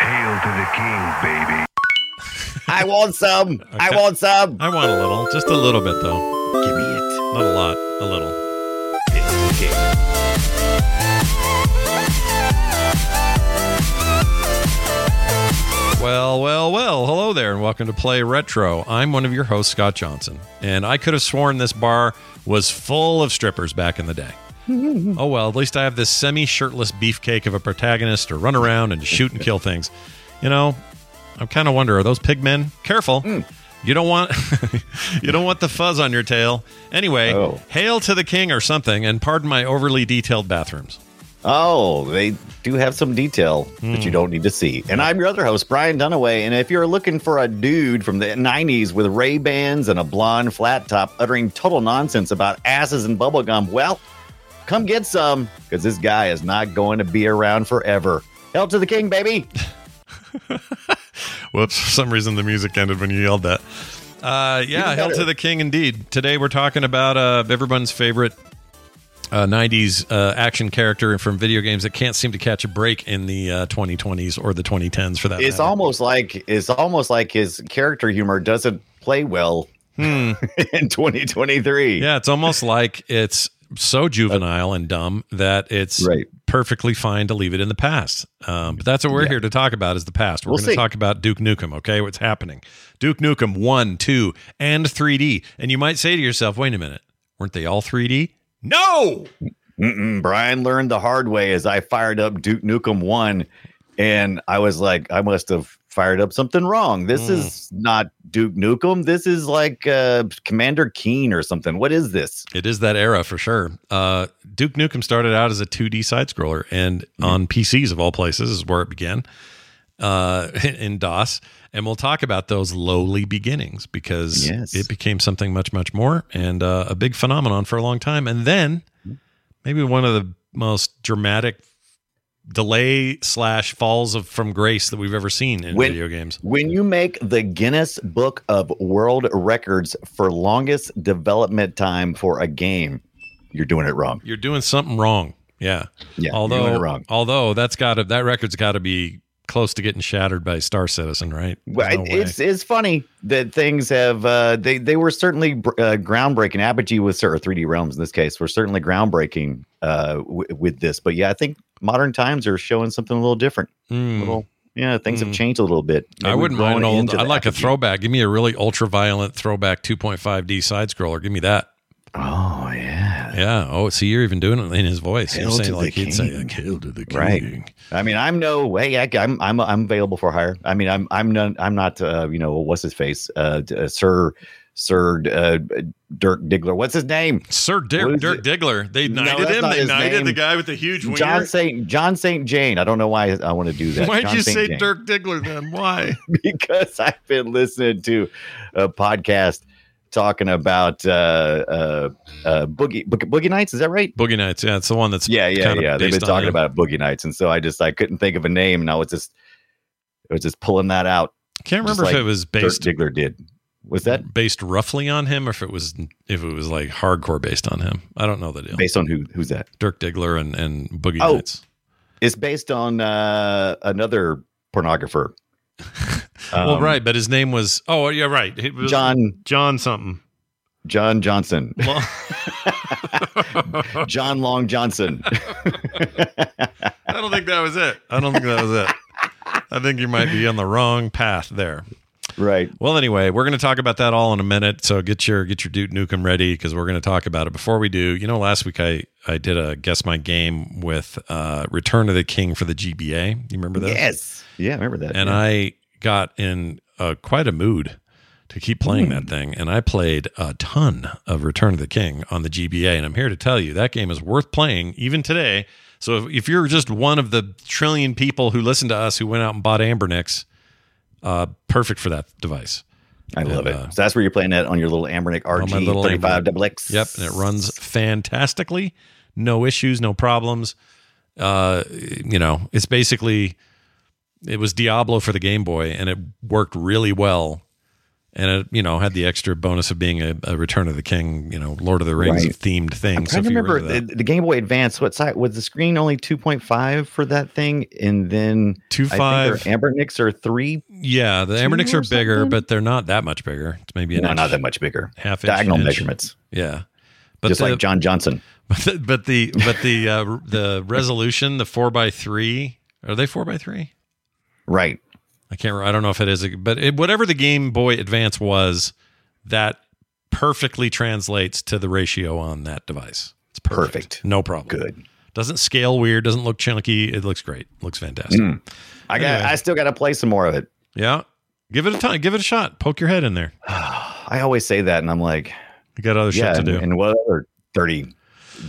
Hail to the king, baby. I want some. I want some. I want a little, just a little bit though. Give me it. Not a lot, a little. Well, well, well. Hello there, and welcome to Play Retro. I'm one of your hosts, Scott Johnson, and I could have sworn this bar was full of strippers back in the day. Oh well, at least I have this semi-shirtless beefcake of a protagonist to run around and shoot and kill things. You know, I kind of wonder: Are those pig men? Careful. Hmm. You don't want you don't want the fuzz on your tail. Anyway, Oh. hail to the king or something, and pardon my overly detailed bathrooms. Oh, they do have some detail that you hmm. don't need to see. And I'm your other host, Brian Dunaway. And if you're looking for a dude from the 90s with Ray Bans and a blonde flat top uttering total nonsense about asses and bubblegum, well, come get some because this guy is not going to be around forever. Hell to the king, baby. Whoops! For some reason, the music ended when you yelled that. Uh, yeah, hell to the king, indeed. Today we're talking about uh, everyone's favorite uh, '90s uh, action character from video games that can't seem to catch a break in the uh, 2020s or the 2010s for that. It's matter. almost like it's almost like his character humor doesn't play well in 2023. yeah, it's almost like it's so juvenile and dumb that it's Right. perfectly fine to leave it in the past. Um, but that's what we're here to talk about is the past. We're We'll going to talk about Duke Nukem, okay? What's happening? Duke Nukem 1, 2, and 3D. And you might say to yourself, wait a minute, weren't they all 3D? No! Mm-mm, Brian learned the hard way as I fired up Duke Nukem 1 and I was like, I must have fired up something wrong. This Mm. is not Duke Nukem. This is like uh, Commander Keen or something. What is this? It is that era for sure. Uh, Duke Nukem started out as a 2D side scroller, and on PCs of all places is where it began uh, in DOS. And we'll talk about those lowly beginnings because Yes. it became something much, much more and uh, a big phenomenon for a long time. And then maybe one of the most dramatic delay slash falls of from grace that we've ever seen in When- video games. When you make the Guinness Book of World Records for longest development time for a game, you're doing it wrong. You're doing something wrong. Yeah. Yeah, although doing it wrong. although that's got to that record's got to be close to getting shattered by Star Citizen, right? Well, no it's it's funny that things have uh, they they were certainly uh, groundbreaking. Apogee was or 3D Realms in this case were certainly groundbreaking uh, w- with this. But yeah, I think modern times are showing something a little different. Mm. A little yeah, things Mm. have changed a little bit. I wouldn't mind an old. I'd like a throwback. Give me a really ultra violent throwback 2.5D side scroller. Give me that. Oh yeah, Yeah. Oh, see, you're even doing it in his voice. Hail you're saying like he'd say, like, "Hail to the king." Right. I mean, I'm no way. I, I'm I'm I'm available for hire. I mean, I'm I'm not I'm not uh, you know what's his face uh, uh, Sir Sir uh, Dirk Diggler. What's his name? Sir Dirk, Dirk it? Diggler. They No, knighted that's him. They knighted name. the guy with the huge wiener. John Saint John Saint Jane. I don't know why I want to do that. Why'd John you St. say Jane. Dirk Diggler then? Why? because I've been listening to a podcast talking about uh, uh, uh, boogie Bo- boogie nights. Is that right? Boogie Nights. Yeah, it's the one that's Yeah, yeah, kind of yeah. They've been talking about boogie nights, and so I just I couldn't think of a name, and I was just I was just pulling that out. Can't remember if it was Dirk based Diggler did. Was that based roughly on him, or if it was if it was like hardcore based on him. I don't know the deal. based on who? Who's that? Dirk Diggler and and Boogie Oh. Nights. It's based on uh, another pornographer. Well, Um, right, but his name was. Oh, yeah, right. John John something. John Johnson. Well, John Long Johnson. I don't think that was it. I don't think that was it. I think you might be on the wrong path there. Right. Well, anyway, we're going to talk about that all in a minute. So get your get your Duke Nukem ready because we're going to talk about it. Before we do, you know, last week I I did a guess my game with uh, Return of the King for the GBA. You remember that? Yes. Yeah, I remember that. And yeah. I got in uh, quite a mood to keep playing that thing, and I played a ton of Return of the King on the GBA. And I'm here to tell you that game is worth playing even today. So if, if you're just one of the trillion people who listen to us who went out and bought Anbernics, uh, perfect for that device. I love it. uh, so that's where you're playing that on your little Anbernic on my RG 35 Anbernic. double X. Yep, and it runs fantastically. No issues, no problems. Uh, you know, it's basically it was Diablo for the Game Boy, and it worked really well. And it, you know, had the extra bonus of being a, a Return of the King, you know, Lord of the Rings Right. themed thing. I'm So trying if to you remember the, the Game Boy Advance. What size was the screen? Only 2.5 for that thing, and then Two I think five. their Anbernics are three. yeah, the Anbernics or are bigger, something? but they're not that much bigger. It's maybe an No, inch, not that much bigger. half inch, Diagonal inch. measurements, Yeah, but just the, like John Johnson. But the but the, but the uh, the resolution, the four by three, are they four by three? Right. I can't. re- I don't know if it is, but it, whatever the Game Boy Advance was, that perfectly translates to the ratio on that device. It's perfect. Perfect. No problem. Good. Doesn't scale weird. Doesn't look chunky. It looks great. Looks fantastic. Mm. I got. Anyway. I still got to play some more of it. Yeah. Give it a time. Give it a shot. Poke your head in there. I always say that, and I'm like, You got other yeah. shit to do. and what other 30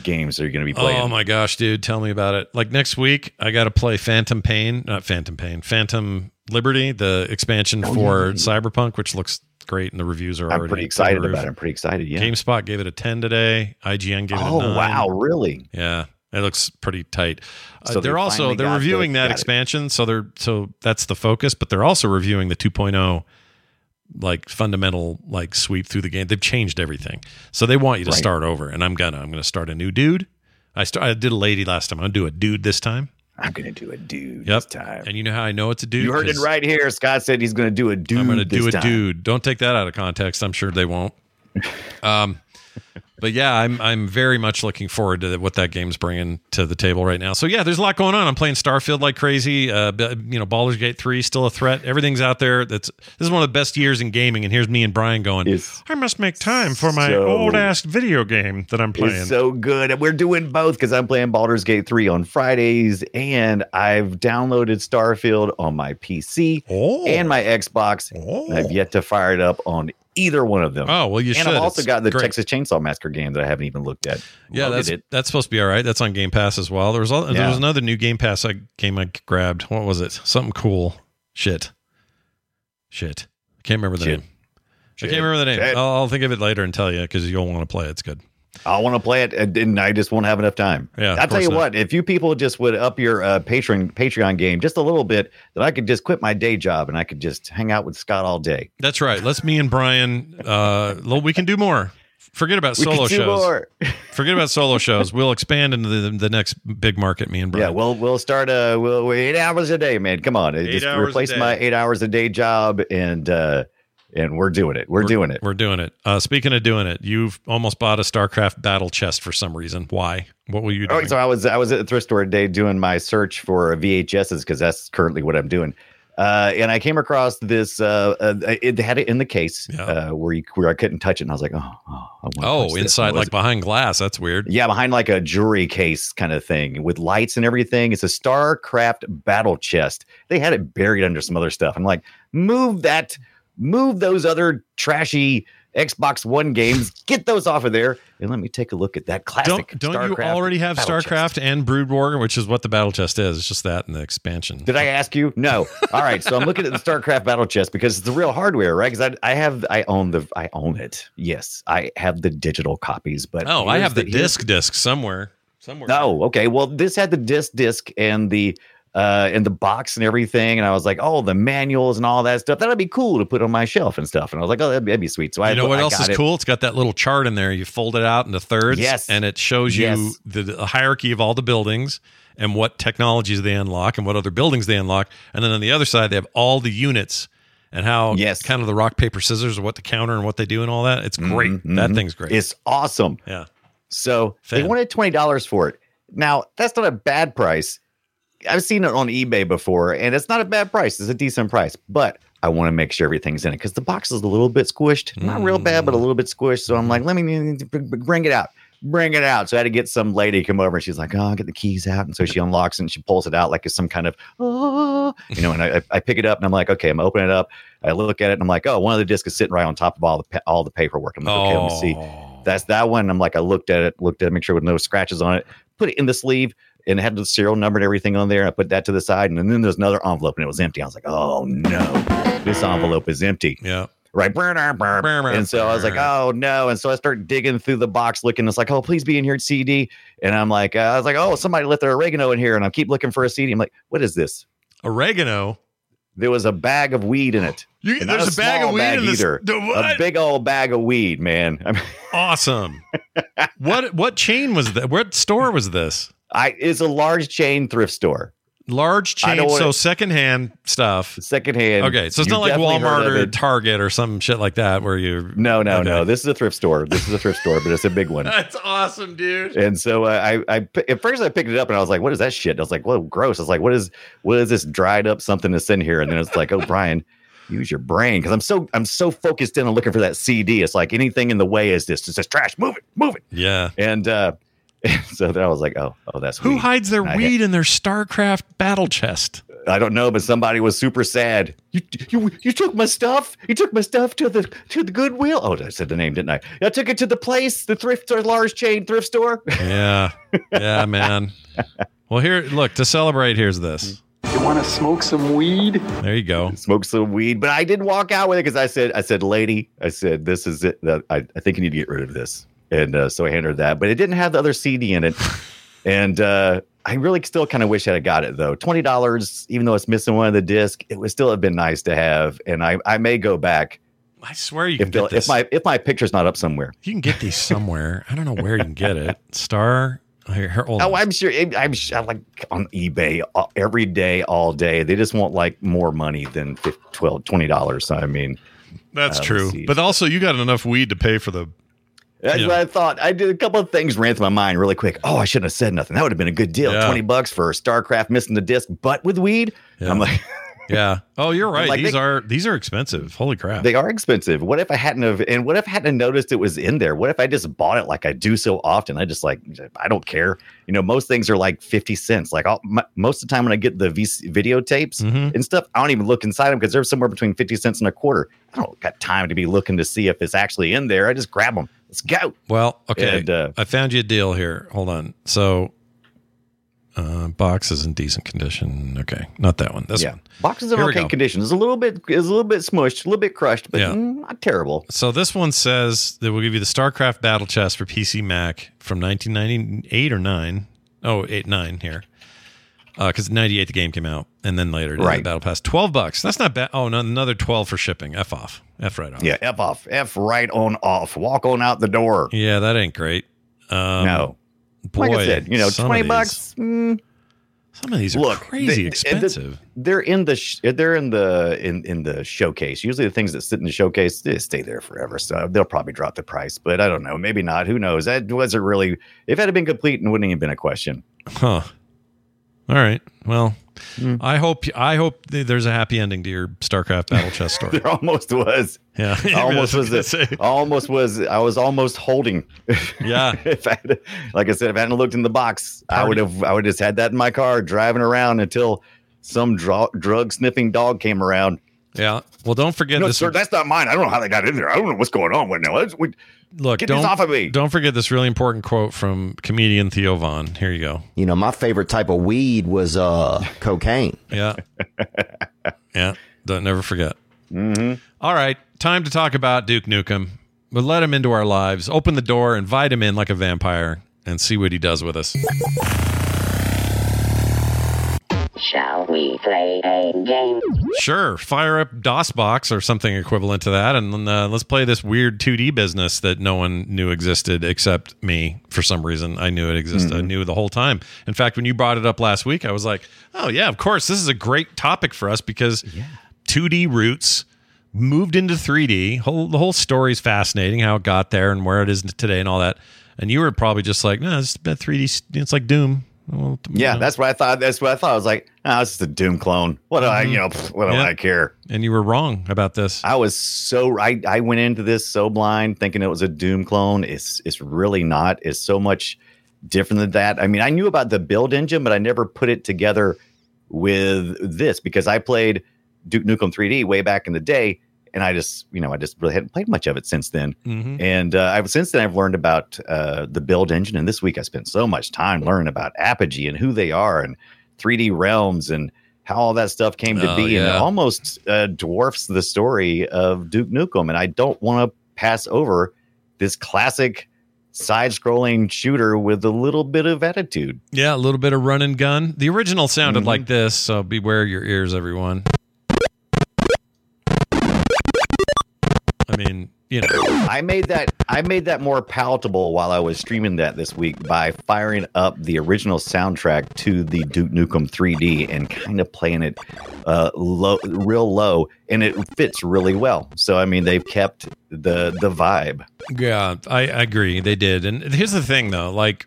games are you going to be playing? Oh my gosh, dude, tell me about it. Like next week, I got to play Phantom Pain, not Phantom Pain, Phantom Liberty, the expansion for Cyberpunk, which looks great, and the reviews are already. I'm pretty excited about it. I'm pretty excited. Yeah. GameSpot gave it a 10 today. IGN gave it a oh wow, really? Yeah, it looks pretty tight. Uh, So they're they also they're reviewing that got it. expansion, so they're so that's the focus, but they're also reviewing the 2.0 like fundamental like sweep through the game. They've changed everything. So they want you to Right. start over and I'm gonna I'm gonna start a new dude. I start I did a lady last time. I'm gonna do a dude this time. I'm to do a dude Yep. this time. And you know how I know it's a dude? you heard it right here. Scott said he's to do a dude. I'm to do a time. dude. Don't take that out of context. I'm sure they won't. Um, but yeah, I'm I'm very much looking forward to what that game's bringing to the table right now. So yeah, there's a lot going on. I'm playing Starfield like crazy. Uh, you know, Baldur's Gate three still a threat. Everything's out there. That's this is one of the best years in gaming. And here's me and Brian going. It's I must make time for my so- old ass video game that I'm playing. It's so good. And we're doing both because I'm playing Baldur's Gate 3 on Fridays and I've downloaded Starfield on my PC oh, and my Xbox. oh. I've yet to fire it up on either one of them. Oh well, you and should. I've also It's got the great. Texas Chainsaw Massacre game that I haven't even looked at. Yeah, Loaded that's it. that's supposed to be all right. That's on Game Pass as well. There was al- there was another new Game Pass I, game I grabbed. What was it? Something cool. Shit. Shit. I can't remember the Shit. name. I can't remember the name. I'll, I'll think of it later and tell you because you'll want to play it. It's good. I want to play it, and- and I just won't have enough time. Yeah, I'll tell you not. what. If you people just would up your uh, Patreon Patreon game just a little bit, then I could just quit my day job and I could just hang out with Scott all day. That's right. Let's me and Brian. Uh, we can do more. Forget about We could solo do shows. more. Forget about solo shows. We'll expand into the, the next big market. Me and Brian. Yeah, we'll we'll start uh we'll we'll- eight hours a day, man. Come on, Eight just hours a replace day. my eight hours a day job, and uh and we're doing it. We're, doing it. We're doing it. Uh, speaking of doing it, you've almost bought a StarCraft battle chest for some reason. Why? What were you doing? Oh, doing? so I was I was at the thrift store today doing my search for VHSs because that's currently what I'm doing. Uh, and I came across this. Uh, uh, it had it in the case Yeah. uh, where you, where I couldn't touch it, and I was like, oh, oh, I wanna touch Oh, inside, And it like behind glass. That's weird. yeah, behind like a jewelry case kind of thing with lights and everything. It's a StarCraft battle chest. They had it buried under some other stuff. I'm like, move that, move those other trashy Xbox One games, get those off of there, and let me take a look at that classic. Don't don't you already have battle chest. StarCraft and Brood War, which is what the battle chest is? It's just that and the expansion. Did I ask you? No. All right. So I'm looking at the StarCraft battle chest because it's the real hardware, right? Because I, I have, I own the, I own it. Yes, I have the digital copies, but oh, I have the, here's- disc disc somewhere. Somewhere. No, okay. Well, this had the disc disc and the uh, in the box and everything. And I was like, oh, the manuals and all that stuff. That'd be cool to put on my shelf and stuff. And I was like, oh, that'd be, that'd be sweet. So I know what I else is it. cool? It's got that little chart in there. You fold it out into thirds. Yes. And it shows you Yes. the, the hierarchy of all the buildings and what technologies they unlock and what other buildings they unlock. And then on the other side, they have all the units and how Yes. kind of the rock, paper, scissors, what the counter and what they do and all that. It's great. That mhm. thing's great. It's awesome. yeah. So Fan. they wanted twenty dollars for it. Now that's not a bad price. I've seen it on eBay before, and it's not a bad price. It's a decent price, but I want to make sure everything's in it because the box is a little bit squished. Not real bad, but a mm. little bit squished. So I'm like, let me bring it out. Bring it out. So I had to get some lady to come over and she's like, Oh, I'll get the keys out. And so she unlocks it and she pulls it out like it's some kind of oh, you know, and I, I pick it up and I'm like, okay, I'm opening it up. I look at it and I'm like, oh, one of the discs is sitting right on top of all the pa- all the paperwork. I'm like, okay, let me see. Oh. That's that one. I'm like, I looked at it, looked at it, make sure with no scratches on it, put it in the sleeve, and it had the serial number and everything on there. I put that to the side, and then there's another envelope, and it was empty. I was like, oh no, this envelope is empty. Yeah. Right. And so I was like, oh no. And so I start digging through the box looking. It's like, oh, please be in here, CD. And I'm like, uh, I was like, oh, somebody left their oregano in here. And I keep looking for a CD. I'm like, what is this? Oregano. There was a bag of weed in it. You, there's a, bag of weed bag in this. either. the- A big old bag of weed, man. I mean, awesome. what what chain was that? What store was this? I it's a large chain thrift store. Large chain, so secondhand stuff. Secondhand. Okay, so it's not like Walmart or it. Target or some shit like that where you. No, no, Okay. no. This is a thrift store. This is a thrift store, but it's a big one. That's awesome, dude. And so uh, I, I, at first I picked it up and I was like, "What is that shit?" I was like, "Whoa, gross!" I was like, "What is, what is this dried up something that's in here?" And then it's like, "Oh, Brian, use your brain," because I'm so, I'm so focused in on looking for that CD. It's like anything in the way is this. It's just trash. Move it, move it. Yeah. And uh, so then I was like, "Oh, oh, that's Who weed. hides their I- weed in their StarCraft battle chest? I don't know, but somebody was super sad. You, you, you took my stuff. You took my stuff to the to the Goodwill. Oh, I said the name, didn't I? I took it to the place, the thrift store, large chain thrift store. Yeah. Yeah, man. Well, here, look, to celebrate, here's this. You want to smoke some weed? There you go. Smoke some weed, but I did walk out with it because I said, I said, lady, I said, this is it. I, I think you need to get rid of this, and uh, so I handed her that, but it didn't have the other CD in it, and uh, I really still kind of wish I had got it though. Twenty dollars, even though it's missing one of the disc, it would still have been nice to have, and I, I may go back I swear you can if, they'll- get this. if my if my picture's not up somewhere. you can get these somewhere. I don't know where you can get it. Star. Here, here, Oh, on. I'm sure. I'm sure, like on eBay uh, every day, all day. They just want like more money than 15, 12 20 dollars. I mean, That's uh, true. But also, you got enough weed to pay for the. That's Yeah. what I thought. I did a couple of things ran through my mind really quick. Oh, I shouldn't have said nothing. That would have been a good deal. Yeah. Twenty bucks for StarCraft missing the disc, but with weed. Yeah. I'm like, Yeah. Oh, you're right. like, these they- are these are expensive. Holy crap. they are expensive. What if I hadn't have? And what if I hadn't noticed it was in there? What if I just bought it like I do so often? I just like I don't care. You know, most things are like fifty cents. Like I'll, m- most of the time when I get the VC, videotapes Mhm. and stuff, I don't even look inside them because they're somewhere between fifty cents and a quarter. I don't got time to be looking to see if it's actually in there. I just grab them. Let's go. Well, okay. And, uh, I found you a deal here. Hold on. So, uh, box is in decent condition. Okay, not that one. This yeah, one. boxes in Here okay go. condition. It's a little bit, it's a little bit smushed, a little bit crushed, but Yeah. mm, not terrible. So this one says that we'll give you the StarCraft Battle Chest for PC Mac from 1998 or nine. Oh, eight nine here. Because 98 the game came out, and then later the Right. Battle Pass. 12 bucks. That's not bad. Oh, no, another 12 for shipping. F off. F right off. Yeah, f off, f right on off. Walk on out the door. Yeah, that ain't great. Um, no, boy, like I said, you know, twenty these- bucks. mm, Some of these are Look, crazy the- the- expensive. they're in the sh- they're in the in in the showcase. Usually, the things that sit in the showcase they stay there forever, so they'll probably drop the price. But I don't know, maybe not. Who knows? That wasn't really. If it had been complete, and wouldn't even have been a question. Huh. All right. Well, Hmm. I hope I hope there's a happy ending to your StarCraft Battle Chest story. There almost was. Yeah. almost was. was gonna A, say. almost was. I was almost holding. Yeah. if I had, like I said, if I hadn't looked in the box, I would have. I would have just had that in my car, driving around until some dro- drug sniffing dog came around. Yeah. Well, don't forget No, this. sir, that's not mine. I don't know how they got in there. I don't know what's going on right now. Let's- we- Look, get don't this off of me. don't forget this really important quote from comedian Theo Von. Here you go. You know, my favorite type of weed was uh, cocaine. Yeah. yeah. Don't never forget. Mm-hmm. right. Time to talk about Duke Nukem. But let him into our lives. Open the door, invite him in like a vampire, and see what he does with us. Shall we play a game? Sure, fire up DOSBox or something equivalent to that, and uh, let's play this weird 2D business that no one knew existed except me. For some reason, I knew it existed. I knew the whole time. In fact, when you brought it up last week, I was like, "Oh yeah, of course, this is a great topic for us because 2D roots." Moved into 3D. Whole, the whole story is fascinating, how it got there and where it is today and all that. And you were probably just like, no, it's about 3D. It's like Doom. Well, Yeah, that's what I thought. That's what I thought. I was like, ah, it's is a Doom clone. What do I, you know, what do Yeah. I care? and you were wrong about this. I was so I, I went into this so blind thinking it was a Doom clone. It's it's really not. It's so much different than that. I mean, I knew about the build engine, but I never put it together with this because I played Duke Nukem 3D way back in the day, and I just you know I just really hadn't played much of it since then. Mhm. And uh, I've since then I've learned about uh, the build engine, and this week I spent so much time learning about Apogee and who they are and 3D Realms and how all that stuff came to Oh, be, and it almost uh, dwarfs the story of Duke Nukem. And I don't want to pass over this classic side-scrolling shooter with a little bit of attitude. Yeah, a little bit of run and gun. The original sounded Mhm. like this, so beware your ears, everyone. I mean, you know, I made that I made that more palatable while I was streaming that this week by firing up the original soundtrack to the Duke Nukem 3D and kind of playing it uh, low, real low, and it fits really well. So I mean, they've kept the the vibe. yeah, I, I agree. They did. And here's the thing, though, like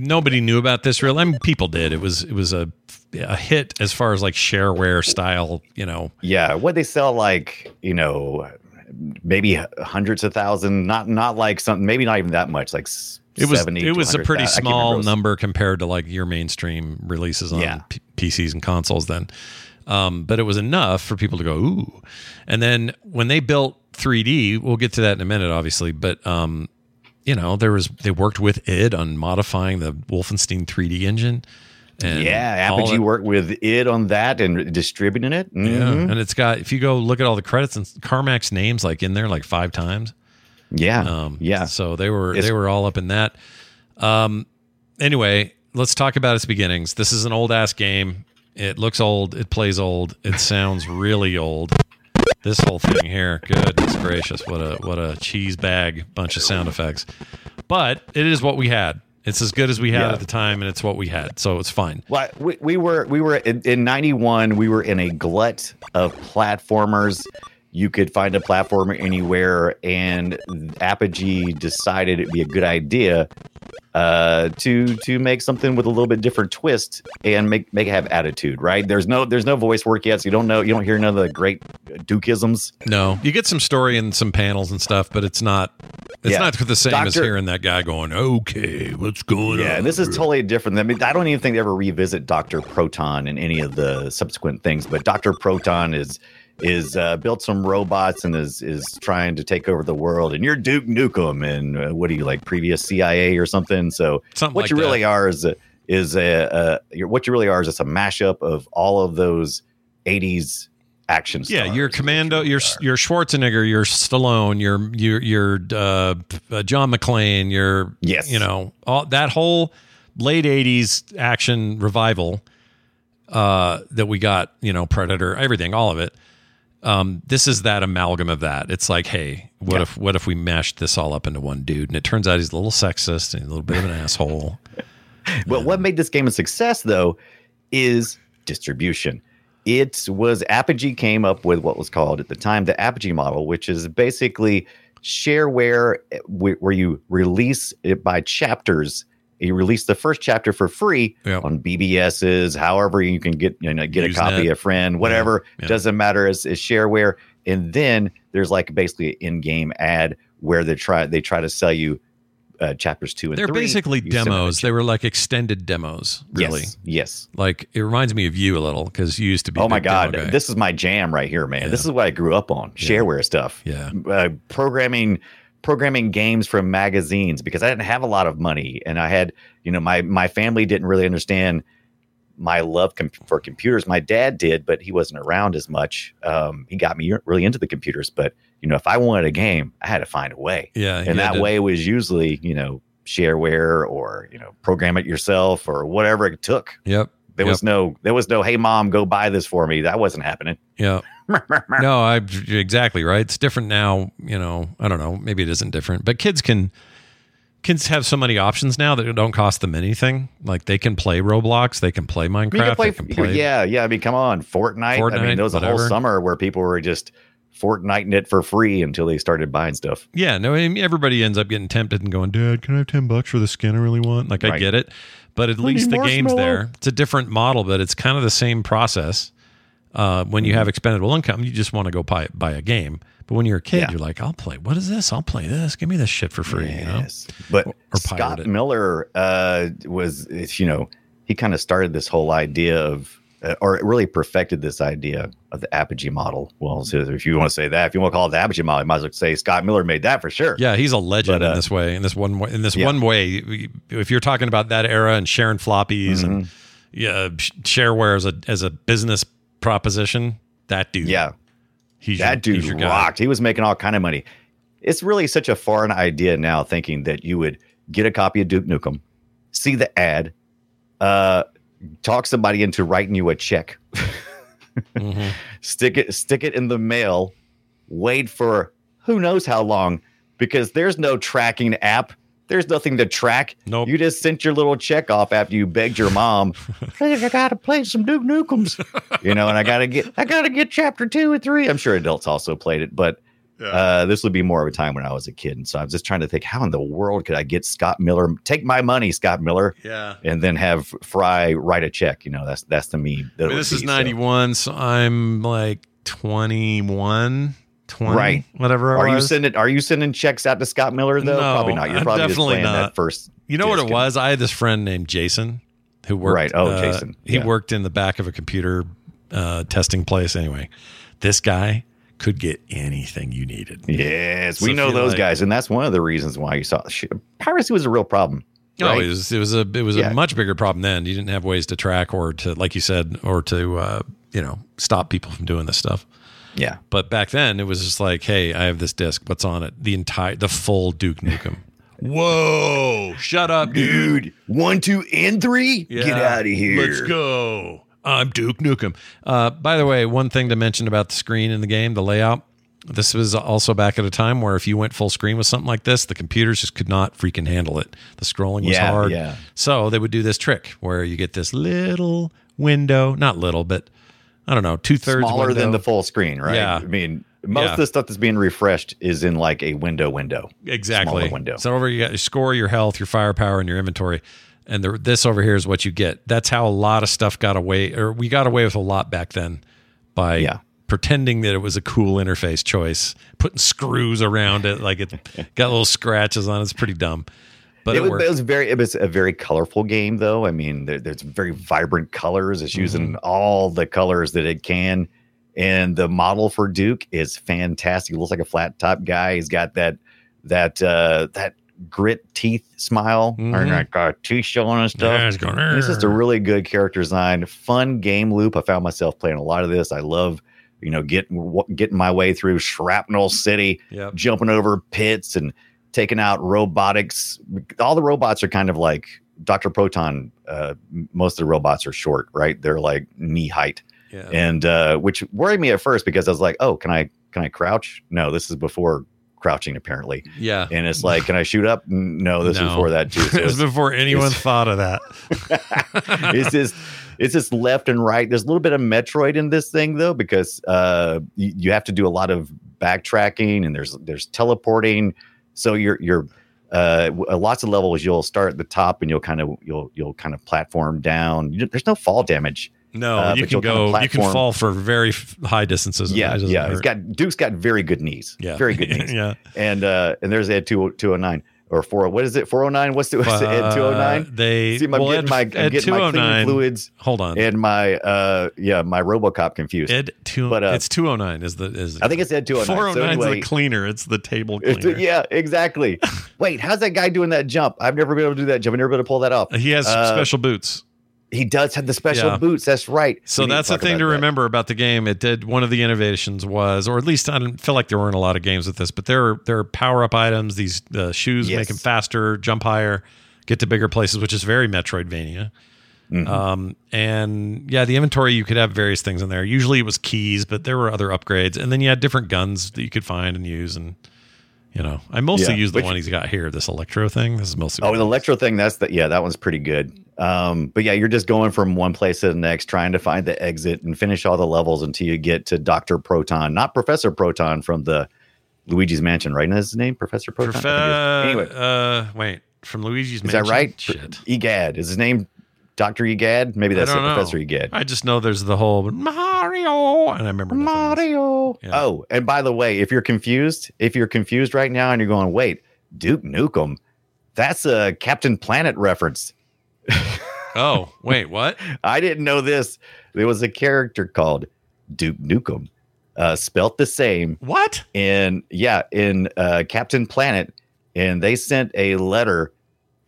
nobody knew about this. Real, I mean, people did. It was it was a a hit as far as like shareware style. You know, Yeah, what they sell like you know maybe hundreds of thousands, not not like something, maybe not even that much, like it was 70 it was a pretty small was- number compared to like your mainstream releases on Yeah. P- PCs and consoles then. Um, but it was enough for people to go ooh. And then when they built 3D, we'll get to that in a minute, obviously. But um, you know, there was they worked with id on modifying the Wolfenstein 3D engine. And yeah, Apogee that- worked with it on that and distributing it. Yeah, Mhm. and it's got if you go look at all the credits and Carmack's names like in there like five times. Yeah, Um, yeah. So they were It's- they were all up in that. Um, anyway, let's talk about its beginnings. This is an old ass game. It looks old. It plays old. It sounds really old. This whole thing here, goodness gracious, what a what a cheese bag bunch of sound effects. But it is what we had. It's as good as we had Yeah. at the time, and it's what we had, so it's fine. Well, we, we were we were in, in '91. We were in a glut of platformers. You could find a platformer anywhere, and Apogee decided it'd be a good idea uh, to to make something with a little bit different twist and make make it have attitude. Right? There's no there's no voice work yet, so you don't know you don't hear none of the great Dukeisms. No, you get some story and some panels and stuff, but it's not. It's Yeah. not the same as hearing that guy going, "Okay, what's going on?" Yeah, this is totally different. I mean, I don't even think they ever revisit Doctor Proton in any of the subsequent things. But Doctor Proton is is uh, built some robots and is is trying to take over the world. And you're Duke Nukem, and uh, what are you like, previous CIA or something? So Something what like you that. really are is a, is a, uh you're, what you really are is just a mashup of all of those '80s action. Yeah, you're Commando, you you're are. you're Schwarzenegger, you're Stallone, you're you're you're uh, uh, John McClane, you're Yes. you know all that whole late '80s action revival uh, that we got, you know, Predator, everything, all of it. Um, this is that amalgam of that. It's like, hey, what Yeah. if what if we mashed this all up into one dude? And it turns out he's a little sexist and a little bit of an asshole. But what made this game a success, though, is distribution. It was Apogee came up with what was called at the time the Apogee model, which is basically shareware eh, where you release it by chapters. You release the first chapter for free Yep. on BBSs, however you can get you know get a Usenet. copy, a friend, whatever yeah. doesn't matter. It's, it's shareware, and then there's like basically an in-game ad where they try they try to sell you uh, chapters two and They're three. basically You send them a demos. They were like extended demos, really. Yes. Yes. Like it reminds me of you a little because you used to be. Oh my God. This is my jam right here, man. Yeah. This is what I grew up on. Shareware stuff. Yeah. Uh, programming programming games from magazines because I didn't have a lot of money and I had, you know, my my family didn't really understand my love com- for computers. My dad did, but he wasn't around as much. Um, he got me really into the computers, but you know, if I wanted a game, I had to find a way. Yeah, And that to- way was usually, you know, shareware or, you know, program it yourself or whatever it took. Yep. There Yep. was no there was no hey mom go buy this for me. That wasn't happening. Yeah. no, I exactly right. It's different now. You know, I don't know. Maybe it isn't different, but kids can kids have so many options now that it don't cost them anything. Like they can play Roblox, they can play Minecraft, can play, they can play. yeah, yeah. I mean, come on, Fortnite. I mean, there was a whole summer where people were just Fortniting it for free until they started buying stuff. Yeah, no, I mean, everybody ends up getting tempted and going, Dad, can I have 10 bucks for the skin I really want? Like, I get it. But at least the game's there. It's a different model, but it's kind of the same process. Uh, when you have Mm-hmm. expendable income, you just want to go buy, buy a game. But when you're a kid, Yeah. you're like, I'll play. What is this? I'll play this. Give me this shit for free. You know? Yes. But Or- or Scott. Miller uh, was, you know, he kind of started this whole idea of, uh, or it really perfected this idea of the Apogee model. Well, if you want to say that, if you want to call it the Apogee model, you might as well say Scott Miller made that for sure. Yeah, he's a legend But, uh, in this way. In this one way, in this yeah. one way, if you're talking about that era and sharing floppies and Mm-hmm. yeah, shareware as a as a business proposition, that dude, Yeah. he's that your, dude he's your guy. rocked. He was making all kind of money. It's really such a foreign idea now, thinking that you would get a copy of Duke Nukem, see the ad, uh, talk somebody into writing you a check, Mhm. stick it, stick it in the mail, wait for who knows how long, because there's no tracking app. There's nothing to track. Nope. You just sent your little check off after you begged your mom. "Hey, I gotta play some Duke Nukems, you know, and I gotta get, I gotta get chapter two and three. I'm sure adults also played it, but uh, this would be more of a time when I was a kid, and so I was just trying to think, how in the world could I get Scott Miller, take my money, Scott Miller, Yeah. and then have Fry write a check? You know, that's that's the meme. that I mean, this is be, so- 91, so I'm like 21, 20, Right. whatever. Are you sending Are you sending checks out to Scott Miller though? No, probably not. You're probably just definitely playing not. that first. You know what it was? I had this friend named Jason who worked. Right. Oh, uh, Jason. He Yeah. worked in the back of a computer uh, testing place. Anyway, this guy could get anything you needed. Yes, So we know those like- guys, and that's one of the reasons why you saw shit, piracy was a real problem. No, right? Oh, it was it was a it was Yeah. a much bigger problem then. You didn't have ways to track or to, like you said, or to uh, you know stop people from doing this stuff. yeah. But back then, it was just like, hey, I have this disc. What's on it? The entire, the full Duke Nukem. Whoa! Shut up, dude. Dude, one, two, and three. Get out of here. Let's go. I'm Duke Nukem. Uh, by the way, one thing to mention about the screen in the game, the layout. This was also back at a time where if you went full screen with something like this, the computers just could not freaking handle it. The scrolling was Yeah, hard. yeah. So they would do this trick where you get this little window, not little, but I don't know, two thirds Smaller than the full screen, right? Yeah. I mean, most Yeah. of the stuff that's being refreshed is in like a window window. Exactly. Smaller window. So over you got your score, your health, your firepower, and your inventory. And the, this over here is what you get. That's how a lot of stuff got away, or we got away with a lot back then by Yeah. pretending that it was a cool interface choice, putting screws around it, like it got little scratches on it. It's pretty dumb, but it, it, was, it was very it was a very colorful game though i mean there, there's very vibrant colors it's using Mm-hmm. all the colors that it can and the model for duke is fantastic he looks like a flat top guy he's got that that uh that grit teeth smile or Mhm. like uh, teeth showing and stuff Yeah, it's going, it's just a really good character design fun game loop i found myself playing a lot of this i love you know getting getting my way through shrapnel city Yep. jumping over pits and taking out robotics. All the robots are kind of like Dr. Proton. Uh, most of the robots are short, right? They're like knee height, Yeah. and uh, which worried me at first because I was like, "Oh, can I can I crouch?" No, this is before crouching apparently. yeah. And it's like, "Can I shoot up?" No, this is No. before that too. It was before anyone it's- thought of that. it's just it's just left and right. There's a little bit of Metroid in this thing though, because uh, you, you have to do a lot of backtracking and there's there's teleporting. So you're you're uh, uh, lots of levels. You'll start at the top and you'll kind of you'll you'll kind of platform down. You, there's no fall damage. No, Uh, you can you'll kind of go. You can fall for very high distances. Yeah, yeah. He's hurt. got Duke's got very good knees. yeah, very good knees. yeah. And uh, and there's Ed two two oh nine or four. What is it? Four oh nine. What's the what's the Ed two oh Uh. They See, I'm well, getting Ed, my I'm getting my cleaning fluids Hold on. and my uh yeah my RoboCop confused. Ed two. But, uh, it's two oh nine. Is the is I think it's Ed 209. four oh nine is the cleaner. It's the table cleaner. yeah, exactly. Wait, how's that guy doing that jump? I've never been able to do that jump. I've never been able to pull that off. He has Uh, special boots. He does have the special Yeah. boots. That's right. So We that's the thing to that. remember about the game. It did one of the innovations was, or at least I didn't feel like there weren't a lot of games with this, but there are there are power up items. These uh, shoes Yes. make him faster, jump higher, get to bigger places, which is very Metroidvania. Mhm. Um, and yeah, the inventory you could have various things in there. Usually it was keys, but there were other upgrades, and then you had different guns that you could find and use. And you know, I mostly Yeah, use the which- one he's got here, this electro thing. This is mostly Oh, the electro thing. That's the yeah. That one's pretty good. Um, but yeah, you're just going from one place to the next, trying to find the exit and finish all the levels until you get to Doctor Proton, not Professor Proton from the Luigi's Mansion, right? Isn't his name, Professor Proton. I think it is. Profe- anyway, uh, wait, from Luigi's is Mansion? Is that right? Shit. Egad is his name. Doctor Egad. Maybe that's it. Professor Egad. I just know there's the whole Mario, and I remember. Mario. Yeah. Oh, and by the way, if you're confused, if you're confused right now and you're going, wait, Duke Nukem, that's a Captain Planet reference. Oh, wait, what? I didn't know this. There was a character called Duke Nukem, uh, spelt the same. What? In yeah, in uh, Captain Planet, and they sent a letter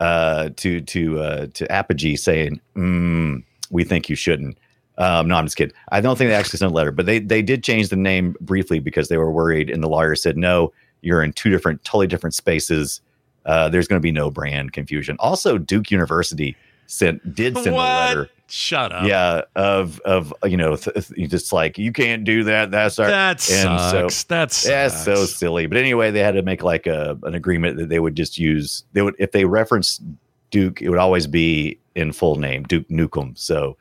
uh, to to uh, to Apogee saying, mm, "We think you shouldn't." Um, no, I'm just kidding. I don't think they actually sent a letter, but they they did change the name briefly because they were worried, and the lawyer said, "No, you're in two different, totally different spaces. Uh, there's going to be no brand confusion." Also, Duke University sent did send what? a letter Shut up. yeah of of you know th- th- just like you can't do that that's our That sucks. That yeah so silly but anyway they had to make like a an agreement that they would just use they would if they reference duke it would always be in full name duke nukem so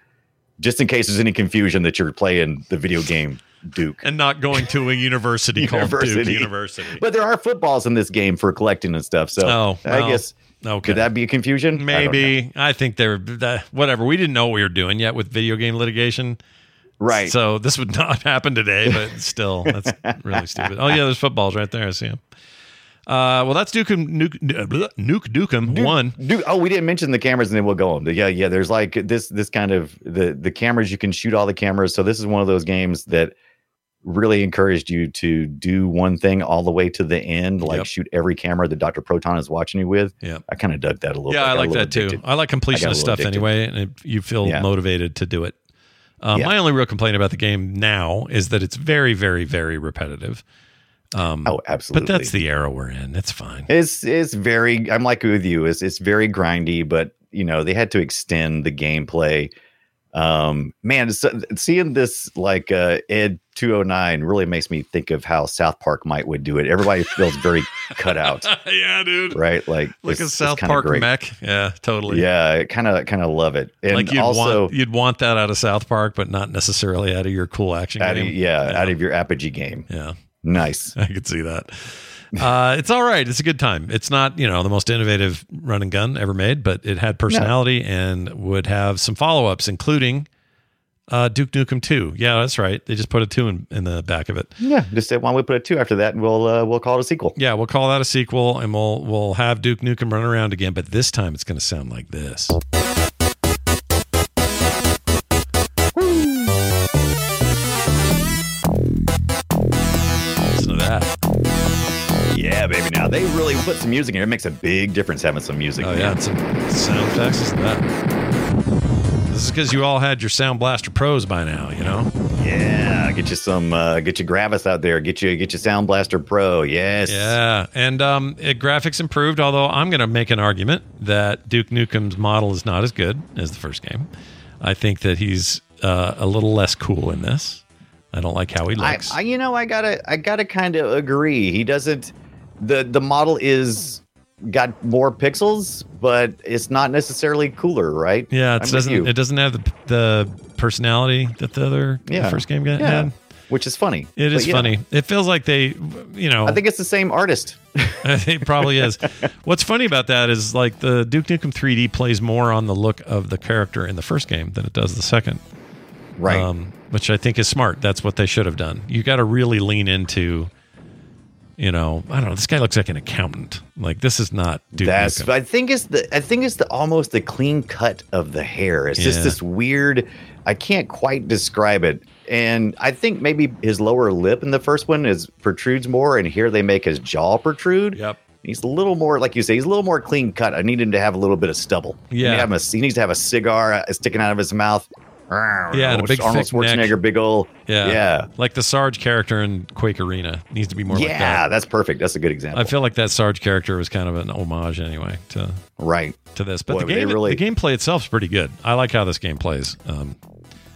just in case there's any confusion that you're playing the video game duke and not going to a university, called Duke University. University. but there are footballs in this game for collecting and stuff so Oh, i guess okay. could that be a confusion I. Maybe I, think they're that, whatever. We didn't know what we were doing yet with video game litigation, right So this would not happen today, but still, that's really stupid. Oh yeah, there's footballs right there. I see them. Uh, well, that's Duke Nuke Nuke Dukem one. Dude, oh, we didn't mention the cameras, and then we'll go on. But yeah, yeah. There's like this, this kind of the the cameras. You can shoot all the cameras. So this is one of those games that really encouraged you to do one thing all the way to the end, like Yep. shoot every camera that Dr. Proton is watching you with. Yeah. I kind of dug that a little. Yeah, bit. I got like that too. addicted. I like completion I of stuff addicted. anyway, and you feel Yeah. motivated to do it. Um, Yeah. My only real complaint about the game now is that it's very, very, very repetitive. Um, Oh, absolutely. but that's the era we're in. It's fine. It's it's very. I'm like with you. It's it's very grindy, but you know they had to extend the gameplay. Um, man, so, seeing this like uh, Ed 209 really makes me think of how South Park might would do it. Everybody feels very cut out, yeah, dude. right? Like Like a South Park great. mech. Yeah, totally. Yeah, I kind of kind of love it. And like you'd also, want you'd want that out of South Park, but not necessarily out of your cool action out of, game. yeah, out of your Apogee game. yeah. Nice. I could see that. Uh, it's all right. It's a good time. It's not, you know, the most innovative run and gun ever made, but it had personality and would have some follow ups, including uh, Duke Nukem 2. Yeah, that's right. They just put a 2 in, in the back of it. Yeah, just say why don't we put a two after that, and we'll uh, we'll call it a sequel. Yeah, we'll call that a sequel and we'll we'll have Duke Nukem run around again, but this time it's going to sound like this. Now they really put some music in. It makes a big difference having some music. Oh yeah, some sound effects. Listen to that. This is because you all had your Sound Blaster Pros by now, you know. Yeah, get you some, uh, get you Gravis out there, get you, get you Sound Blaster Pro. Yes. Yeah, and um, it, graphics improved. Although I'm going to make an argument that Duke Nukem's model is not as good as the first game. I think that he's uh, a little less cool in this. I don't like how he I, looks. I, you know, I gotta, I gotta kind of agree. He doesn't. The The model is got more pixels, but it's not necessarily cooler, right? yeah, I'm it doesn't. It doesn't have the the personality that the other the first game got. Yeah. had. which is funny. It is But, you know, funny. It feels like they, you know, I think it's the same artist. it probably is. What's funny about that is like the Duke Nukem 3D plays more on the look of the character in the first game than it does the second. Right. Um, which I think is smart. That's what they should have done. You got to really lean into, you know, I don't know. This guy looks like an accountant. Like this is not Duke That's. Nukem. I think it's the. I think it's the almost the clean cut of the hair. It's Yeah. just this weird. I can't quite describe it. And I think maybe his lower lip in the first one is protrudes more, and here they make his jaw protrude. Yep. He's a little more, like you say, he's a little more clean cut. I need him to have a little bit of stubble. Yeah. He, have a, he needs to have a cigar uh, sticking out of his mouth. Yeah, and a big Arnold thick neck. Schwarzenegger, big old. Yeah, yeah, like the Sarge character in Quake Arena needs to be more like yeah. that. That's perfect. That's a good example. I feel like that Sarge character was kind of an homage anyway to right to this, but Boy, the game really- the gameplay itself is pretty good. I like how this game plays. Um,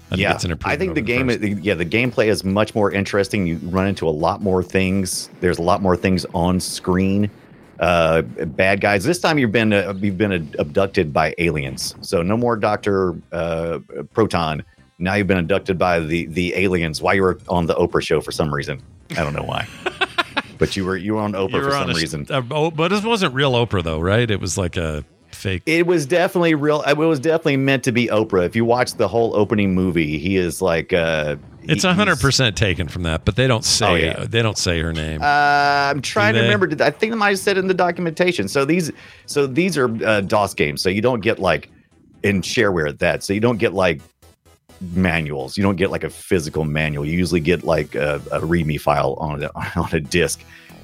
I think yeah, it's an I think the game, first. yeah, the gameplay is much more interesting. You run into a lot more things. There's a lot more things on screen. Uh, bad guys. This time you've been uh, you've been abducted by aliens. So no more Doctor uh, Proton. Now you've been abducted by the the aliens. Why you were on the Oprah show for some reason? I don't know why. but you were you were on Oprah for some a- reason. uh, oh, but it wasn't real Oprah though, right? It was like a fake. It was definitely real. It was definitely meant to be Oprah. If you watch the whole opening movie, he is like uh, It's hundred percent taken from that, but they don't say Oh, yeah. they don't say her name. Uh, I'm trying to remember. Did- I think I might have said in the documentation. So these, so these are uh, DOS games. So you don't get like in shareware at that. So you don't get like manuals. You don't get like a physical manual. You usually get like a, a README file on a, on a disc.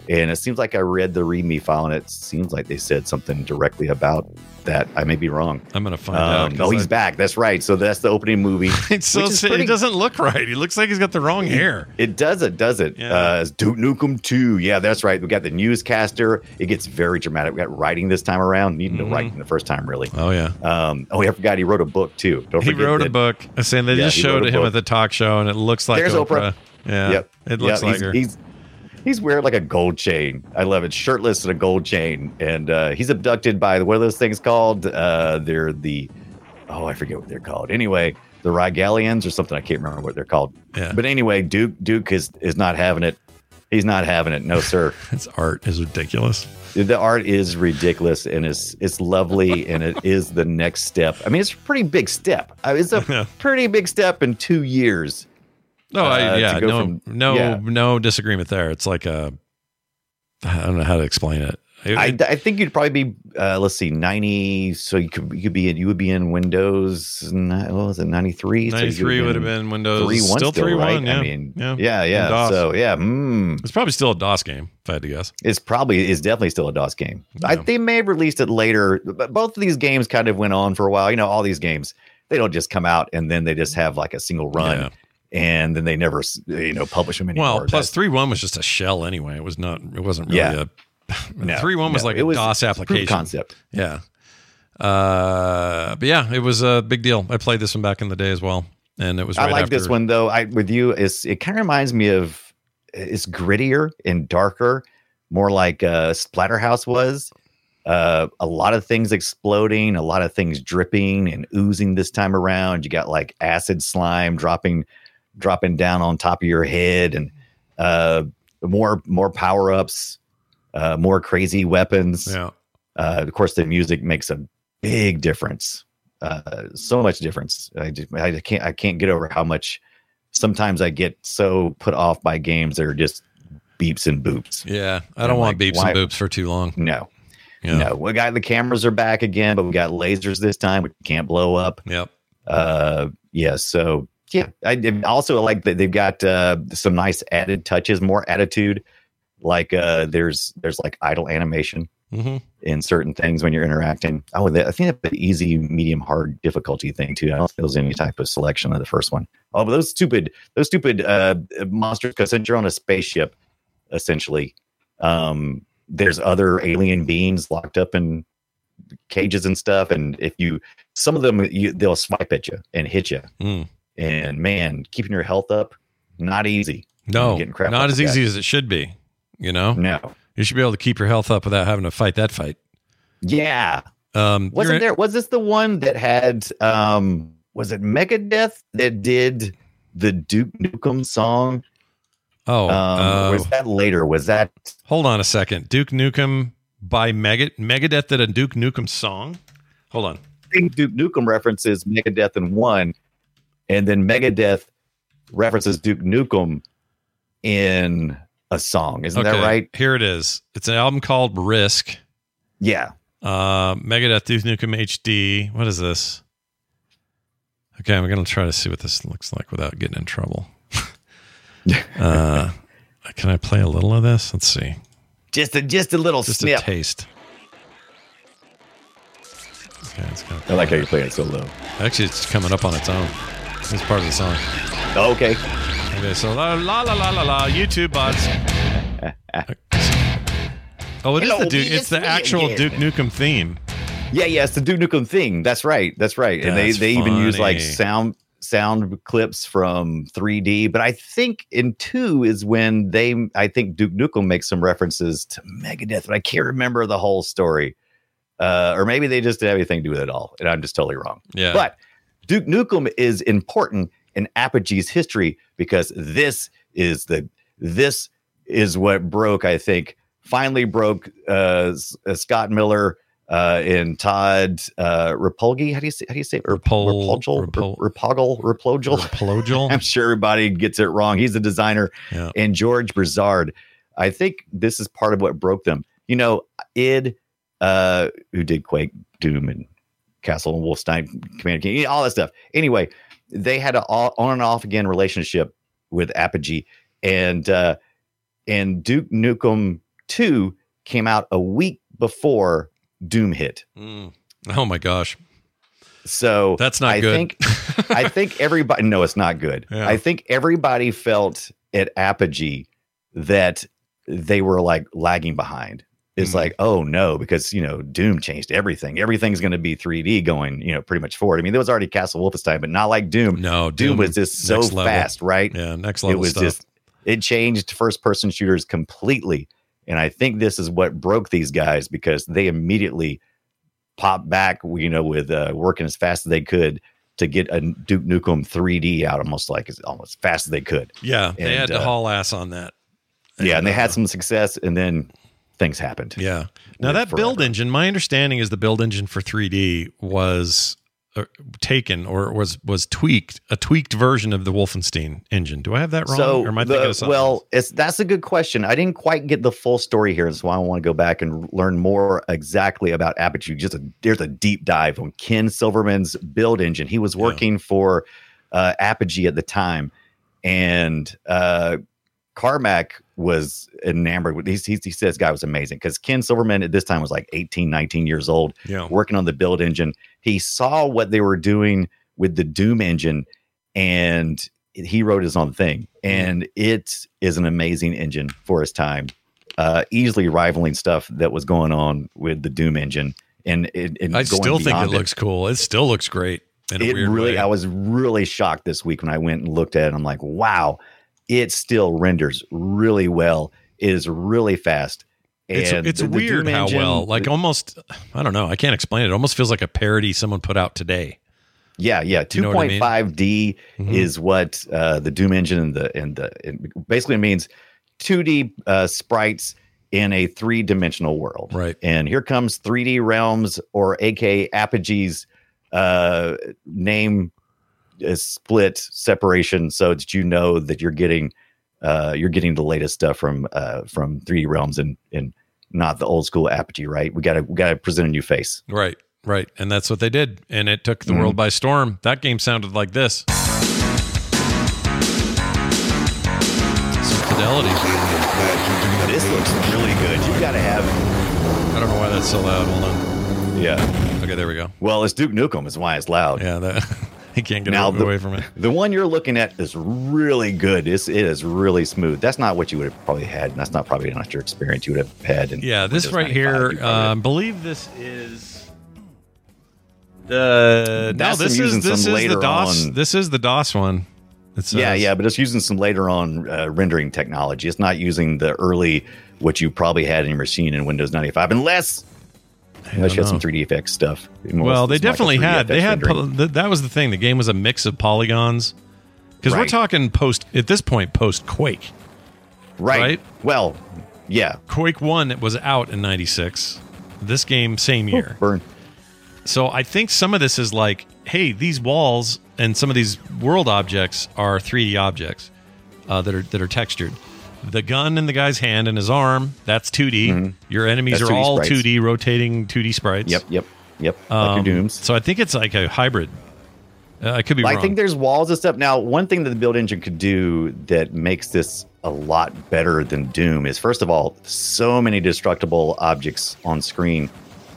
And it seems like I read the README file, and it seems like they said something directly about that. I may be wrong. I'm gonna find out. Um, 'cause oh, he's I- back. That's right. So that's the opening movie. It's so which is si- pretty- it doesn't look right. He looks like he's got the wrong hair. It does it, does it? Yeah. Uh, Duke Nukem 2. Yeah, that's right. We got the newscaster. It gets very dramatic. We got writing this time around. Needing Mm-hmm. to write the first time, really. Oh yeah. Um, oh, I forgot he wrote a book too. Don't He wrote a that- book saying they Yeah, just showed a him book. at the talk show, and it looks like There's Oprah. Yeah, Yep. it looks Yep, like he's, her. He's he's wearing like a gold chain. I love it. Shirtless and a gold chain, and uh, he's abducted by what are those things called? Uh, they're the oh, I forget what they're called. Anyway, the Rigalians or something. I can't remember what they're called. Yeah. But anyway, Duke Duke is is not having it. He's not having it. No, sir. His art is ridiculous. the art is ridiculous and it's it's lovely and it is the next step. I mean, it's a pretty big step. I mean, it's a Yeah. pretty big step in two years. No, uh, I, yeah, no, from- no, yeah. no disagreement there. It's like a, I don't know how to explain it. It- I, I think you'd probably be uh, let's see, ninety. So you could you could be in you would be in Windows. What was it? Ninety three. 93 would have been Windows. three one still, three right? one. Yeah. I mean, yeah, yeah, yeah. So yeah, mm, it's probably still a DOS game, if I had to guess. it's probably it's definitely still a DOS game. I, Yeah. they may have released it later, but both of these games kind of went on for a while. You know, all these games they don't just come out and then they just have like a single run. And then they never, you know, publish them anymore. Well, three one was just a shell anyway. It was not. It wasn't really Yeah. a. No, three one was no, like a was DOS application concept. Yeah. Uh, but yeah, it was a big deal. I played this one back in the day as well, and it was. I right like this one though. I with you is it kind of reminds me of it's grittier and darker, more like uh, Splatterhouse was. Uh, a lot of things exploding, a lot of things dripping and oozing this time around. You got like acid slime dropping, dropping down on top of your head, and uh, more more power ups, uh, more crazy weapons. Yeah. Uh, of course, the music makes a big difference. Uh, so much difference. I just I can't I can't get over how much. Sometimes I get so put off by games that are just beeps and boops. Yeah, I I'm don't want like, beeps why- and boops for too long. No, Yeah. no. We got the cameras are back again, but we got lasers this time, which can't blow up. Yep. Uh, yeah. So yeah, I also like that they've got uh, some nice added touches, more attitude. Like uh, there's there's like idle animation hmm in certain things when you're interacting. Oh, that, I think that's the easy, medium, hard difficulty thing too. I don't think there was any type of selection of the first one. Oh, but those stupid, those stupid uh, monsters. Because since you're on a spaceship, essentially, um, there's other alien beings locked up in cages and stuff. And if you, some of them, you, they'll swipe at you and hit you. Mm. And man, keeping your health up, not easy. No, not as easy as it should be. You know, No. you should be able to keep your health up without having to fight that fight. Yeah. Um, Wasn't there? Was this the one that had? um Was it Megadeth that did the Duke Nukem song? Oh, Um, uh, was that later? Was that? hold on a second. Duke Nukem by Megadeth. Megadeth did a Duke Nukem song. Hold on. I think Duke Nukem references Megadeth in one, and then Megadeth references Duke Nukem in a song. Isn't that right? Here it is. It's an album called Risk. Yeah. Uh, Megadeth Duke Nukem HD. What is this? Okay, I'm gonna try to see what this looks like without getting in trouble. uh, can I play a little of this? Let's see. Just a just a little Just snip. a taste. Okay, it's kind I like how you're playing it so low. Actually, it's coming up on its own. It's part of the song. Okay. Okay, so la la la la la la. YouTube bots. Oh, it is Hello, the Duke. it's It's the actual again. Duke Nukem theme. Yeah, yeah, it's the Duke Nukem thing. That's right. That's right. And they That's they even use like sound sound clips from 3D. But I think in two is when they I think Duke Nukem makes some references to Megadeth, but I can't remember the whole story. Uh, or maybe they just didn't have anything to do with it all, and I'm just totally wrong. Yeah. But Duke Nukem is important in Apogee's history because this is the this is what broke. I think finally broke uh, uh, Scott Miller uh, and Todd uh, Rapolgi. How do you say? How do you say? it? Rapol- Rapolgel? Rapol- Rapogel? Raplogel? Plogel. I'm sure everybody gets it wrong. He's the designer, Yeah. and George Broussard. I think this is part of what broke them. You know, id uh, who did Quake, Doom, and Castle and Wolfenstein, Commander Keen, all that stuff. Anyway, they had an on and off again relationship with Apogee, and uh, and Duke Nukem Two came out a week before Doom hit. Mm. Oh my gosh. So That's not I good. Think, I think everybody. No, it's not good. Yeah. I think everybody felt at Apogee that they were like lagging behind. It's Mhm. like, oh no, because you know, Doom changed everything. Everything's going to be 3D going, you know, pretty much forward. I mean, there was already Castle Wolfenstein, but not like Doom. No, Doom, was just so level. fast, right? Yeah, next level. it was stuff. just it changed first person shooters completely and i think this is what broke these guys because they immediately popped back you know with uh, working as fast as they could to get a duke nukem 3d out almost like as almost as fast as they could yeah, they had to uh, haul ass on that. yeah and they had some success and then things happened Yeah. Now that build engine, my understanding is the build engine for 3D was uh, taken or was was tweaked, a tweaked version of the Wolfenstein engine. Do I have that wrong? So, or am I the- thinking of something? well, it's that's a good question. I didn't quite get the full story here, so I want to go back and learn more exactly about Apogee. Just a, there's a deep dive on Ken Silverman's build engine. He was working for uh, Apogee at the time, and uh, Carmack was enamored with. He, he, he says, "Guy was amazing." Because Ken Silverman at this time was like 18, 19 years old yeah. working on the build engine. He saw what they were doing with the Doom engine and he wrote his own thing. And it is an amazing engine for his time, uh, easily rivaling stuff that was going on with the Doom engine. And, it, and I still think it beyond looks cool. It still looks great. In a it weird really way. i was really shocked this week when i went and looked at it i'm like wow it still renders really well it is really fast It's, And it's the- the weird how engine- well, like almost, I don't know, I can't explain it. It almost feels like a parody someone put out today. Yeah, yeah. You Two know point mean? five D Mhm. is what uh, the Doom engine and the and the it basically means two D uh, sprites in a three dimensional world. Right. And here comes three D realms, or AK Apogee's uh, name is split separation, so that you know that you're getting uh, you're getting the latest stuff from uh, from three D realms and and not the old school Apogee. Right. We gotta we gotta present a new face. Right, right. And that's what they did. And it took the Mhm. world by storm. That game sounded like this. Some fidelity. This looks really good. You gotta have I don't know why that's so loud. Hold on. yeah. Okay, there we go. Well, it's Duke Nukem is why it's loud. Yeah, that he can't get Now away- the- away from it. The one you're looking at is really good. It's, it is really smooth. That's not what you would have probably had. That's not probably not your experience you would have had. In Yeah, this right here. I would- believe this is the. No, this is this is the DOS. on- This is the DOS one. It yeah, yeah, but it's using some later on uh, rendering technology. It's not using the early what you probably had in your machine in Windows 95, unless unless you had some 3D effects stuff. Well, they It's like definitely had. They had. rendering. po- th- that was the thing. The game was a mix of polygons. Because we're talking post at this point post Quake. right. right? Well, yeah. Quake One was out in '96. This game same year. Burn. So I think some of this is like, hey, these walls and some of these world objects are 3D objects uh, that are that are textured. The gun in the guy's hand and his arm, that's 2D. Your enemies Mm-hmm. That's are 2D all sprites. 2D rotating 2D sprites. Yep, yep, yep. like Um, your Dooms. So I think it's like a hybrid. Uh, I could be wrong. I wrong. think there's walls and stuff. Now, one thing that the build engine could do that makes this a lot better than Doom is, first of all, so many destructible objects on screen.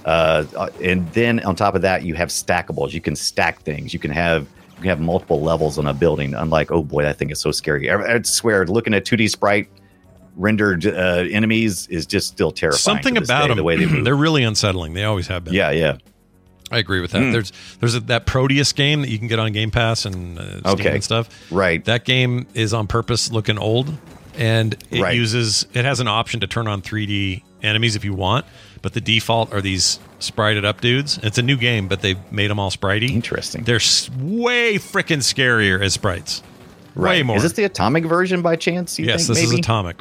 Uh, uh, and then on top of that, you have stackables. You can stack things. You can have can have multiple levels on a building. Unlike, oh boy, that thing is so scary. I, I swear, looking at 2D sprite rendered uh, enemies is just still terrifying. Something about day, them, the way they move. they're really unsettling. They always have been. yeah, yeah. I agree with that. Mm. There's there's a, that Prodeus game that you can get on Game Pass and uh, Okay. and stuff. Right. That game is on purpose looking old, and it Right. uses it has an option to turn on 3D enemies if you want, but the default are these sprited up dudes. It's a new game, but they've made them all spritey. Interesting. They're s- way freaking scarier as sprites. Way Right. more. Is this the atomic version by chance? You yes, think, this is maybe? Atomic.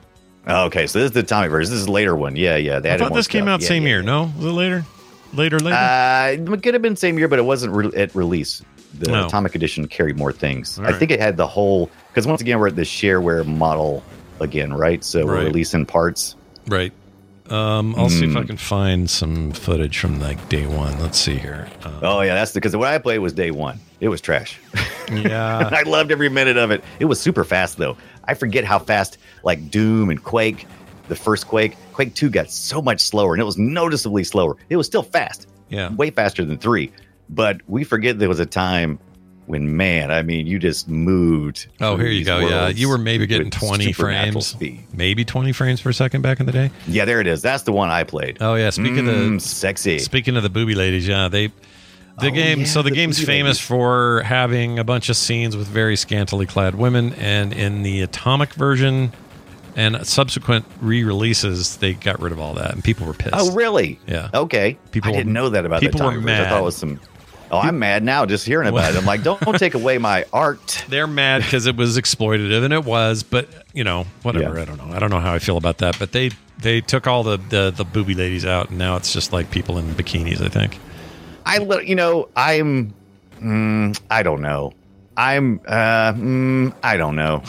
Oh, okay, so this is the atomic version. This is the later one. Yeah, yeah. They I thought this came stuff. out Yeah, same yeah, year. yeah. No, was it later? Later, later. Uh, it could have been same year, but it wasn't re- at release. The No. Atomic Edition carried more things. All I right. think it had the whole because once again we're at the shareware model again, right? So we're releasing parts. Right. Um, I'll see if I Hmm. can find some footage from like day one. Let's see here. Uh, Oh yeah, that's because what I played was day one. It was trash. yeah. I loved every minute of it. It was super fast though. I forget how fast like Doom and Quake, the first Quake, Quake Two got so much slower, and it was noticeably slower. It was still fast. Yeah. way faster than three. But we forget there was a time when, man, I mean, you just moved. Oh, here you go. Yeah, you were maybe getting 20 frames, speed. maybe 20 frames per second back in the day. Yeah, there it is. That's the one I played. Oh yeah, speaking Mm, of sexy. speaking of the booby ladies, yeah, they the Oh, game. yeah, so the, the game's famous ladies. for having a bunch of scenes with very scantily clad women, and in the Atomic version and subsequent re-releases, they got rid of all that, and people were pissed. Oh, really? Yeah. Okay. People I didn't know that about people the were version. I mad. thought it was some. Oh, I'm mad now just hearing about it. I'm like, don't, don't take away my art. They're mad because it was exploitative, and it was. But you know, whatever. Yeah. I don't know. I don't know how I feel about that. But they they took all the, the the booby ladies out, and now it's just like people in bikinis. I think. I, you know, I'm. Mm, I don't know. I'm. Uh, mm, I don't know.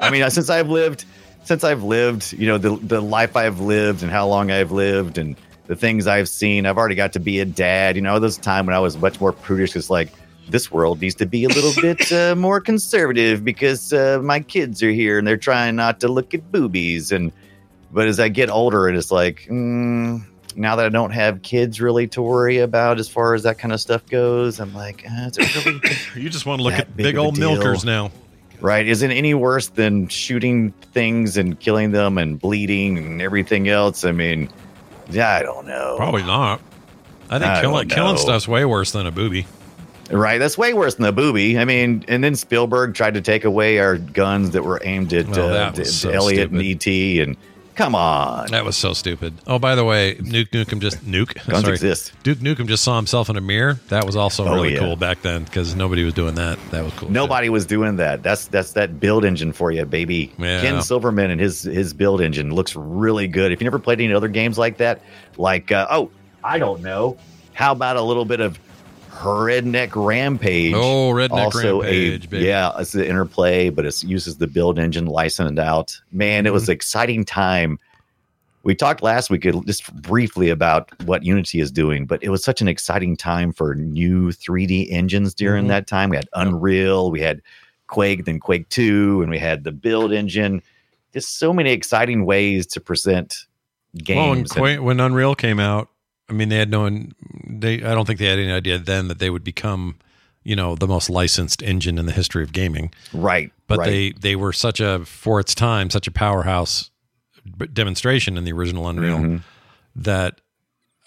I mean, since I've lived, since I've lived, you know, the the life I've lived and how long I've lived and the things I've seen, I've already got to be a dad. You know, there's a time when I was much more prudish. It's like this world needs to be a little bit uh, more conservative because uh, my kids are here and they're trying not to look at boobies. And but as I get older, and it's like. Mm, now that I don't have kids really to worry about as far as that kind of stuff goes, I'm like, uh, is really You just want to look at big big old milkers now. right? Is it any worse than shooting things and killing them and bleeding and everything else? I mean, yeah, I don't know. Probably not. I think I killing killing stuff's way worse than a booby. Right? That's way worse than a booby. I mean, and then Spielberg tried to take away our guns that were aimed at Well, uh, that d- was so Elliot stupid. and ET. And come on, That was so stupid. Oh, by the way, Nuke Nukem just Nuke. Guns sorry. exist. Duke Nukem just saw himself in a mirror. That was also Oh, really yeah. cool back then because nobody was doing that. That was cool. too. Nobody was doing that. That's that's that build engine for you, baby. Yeah. Ken Silverman and his his build engine looks really good. If you never played any other games like that, like uh, oh, I don't know, how about a little bit of Redneck Rampage? Oh, Redneck also Rampage, a baby. yeah, it's the interplay, but it uses the build engine licensed out. Man, it was Mm-hmm. an exciting time. We talked last week just briefly about what Unity is doing, but it was such an exciting time for new 3D engines during Mhm. that time. We had Unreal, we had Quake, then Quake 2, and we had the build engine. Just so many exciting ways to present games. Well, when, and- when Unreal came out, I mean, they had no. They I don't think they had any idea then that they would become, you know, the most licensed engine in the history of gaming. right. But right. they they were such a for its time such a powerhouse demonstration in the original Unreal Mhm. that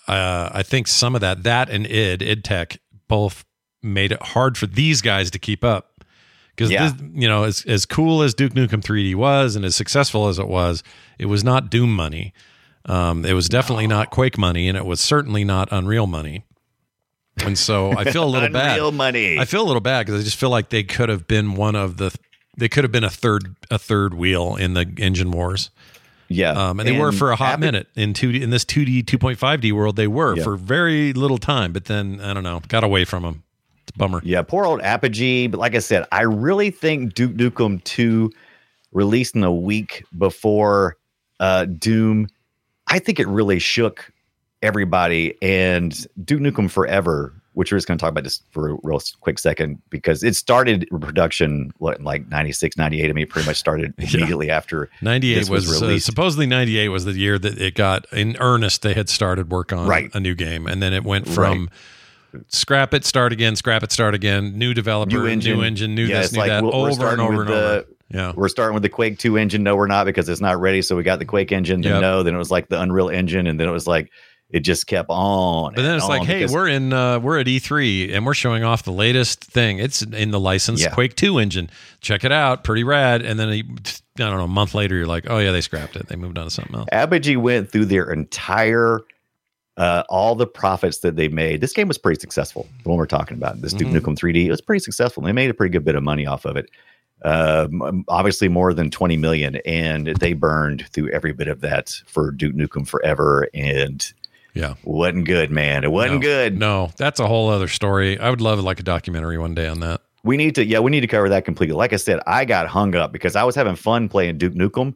uh, I think some of that that and id id Tech both made it hard for these guys to keep up because Yeah. you know as as cool as Duke Nukem 3D was and as successful as it was, it was not Doom money. Um, it was definitely not Quake money, and it was certainly not Unreal money. And so I feel a little bad. Unreal money. I feel a little bad because I just feel like they could have been one of the. They could have been a third a third wheel in the engine wars. yeah. Um, and they were for a hot minute in two in this two D two point five D world. They were Yeah. for very little time, but then I don't know, got away from them. It's a bummer. Yeah, poor old Apogee. But like I said, I really think Duke Nukem 2 released in a week before uh, Doom, I think it really shook everybody. And Duke Nukem Forever, which we're just going to talk about just for a real quick second, because it started production what, in like 96, 98. I mean, it pretty much started immediately after Ninety eight this was, uh, released. supposedly ninety eight was the year that it got in earnest. They had started work on Right. a new game, and then it went from scrap it, start again, scrap it, start again, new developer, New engine, new engine, new Yeah, this, new like that, we're over and over and over. Yeah. We're starting with the Quake 2 engine. No, we're not because it's not ready. So we got the Quake engine. Then Yep. no. Then it was like the Unreal engine. And then it was like, it just kept on. But then it's like, hey, we're in uh, we're at E3 and we're showing off the latest thing. It's in the licensed Yeah. Quake 2 engine. Check it out, pretty rad. And then a, I don't know, a month later, you're like, oh yeah, they scrapped it. They moved on to something else. Apogee went through their entire, uh, all the profits that they made. This game was pretty successful. The one we're talking about, this Duke Mhm. Nukem 3D, it was pretty successful. They made a pretty good bit of money off of it. Um, obviously more than 20 million, and they burned through every bit of that for Duke Nukem Forever, and Yeah. wasn't good, man. It wasn't No. good. No, that's a whole other story. I would love like a documentary one day on that. We need to, yeah, we need to cover that completely. Like I said, I got hung up because I was having fun playing Duke Nukem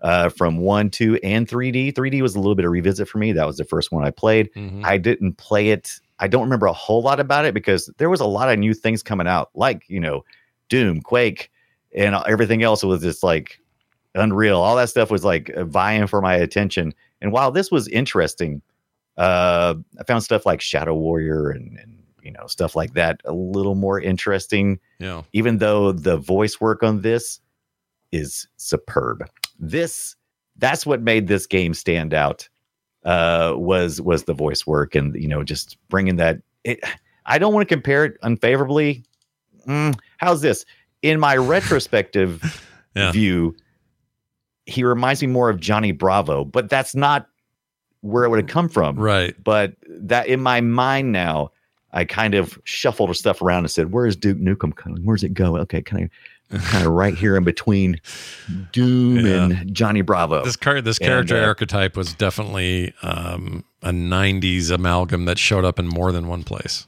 uh, from one, two, and 3D. 3D was a little bit of revisit for me. That was the first one I played. Mhm. I didn't play it. I don't remember a whole lot about it because there was a lot of new things coming out, like you know, Doom, Quake, and everything else was just like Unreal. All that stuff was like vying for my attention. And while this was interesting, uh, I found stuff like Shadow Warrior and, and you know stuff like that a little more interesting. Yeah. Even though the voice work on this is superb. This that's what made this game stand out. Uh, was was the voice work and you know just bringing that. It, I don't want to compare it unfavorably. Mm, how's this? In my retrospective Yeah. view, he reminds me more of Johnny Bravo, but that's not where it would have come from. Right. But that in my mind now, I kind of shuffled stuff around and said, "Where's Duke Nukem? Of- Where's it go? Okay, kind of, kind of right here in between Doom Yeah. and Johnny Bravo." This car, this And, character uh, archetype was definitely um, a '90s amalgam that showed up in more than one place.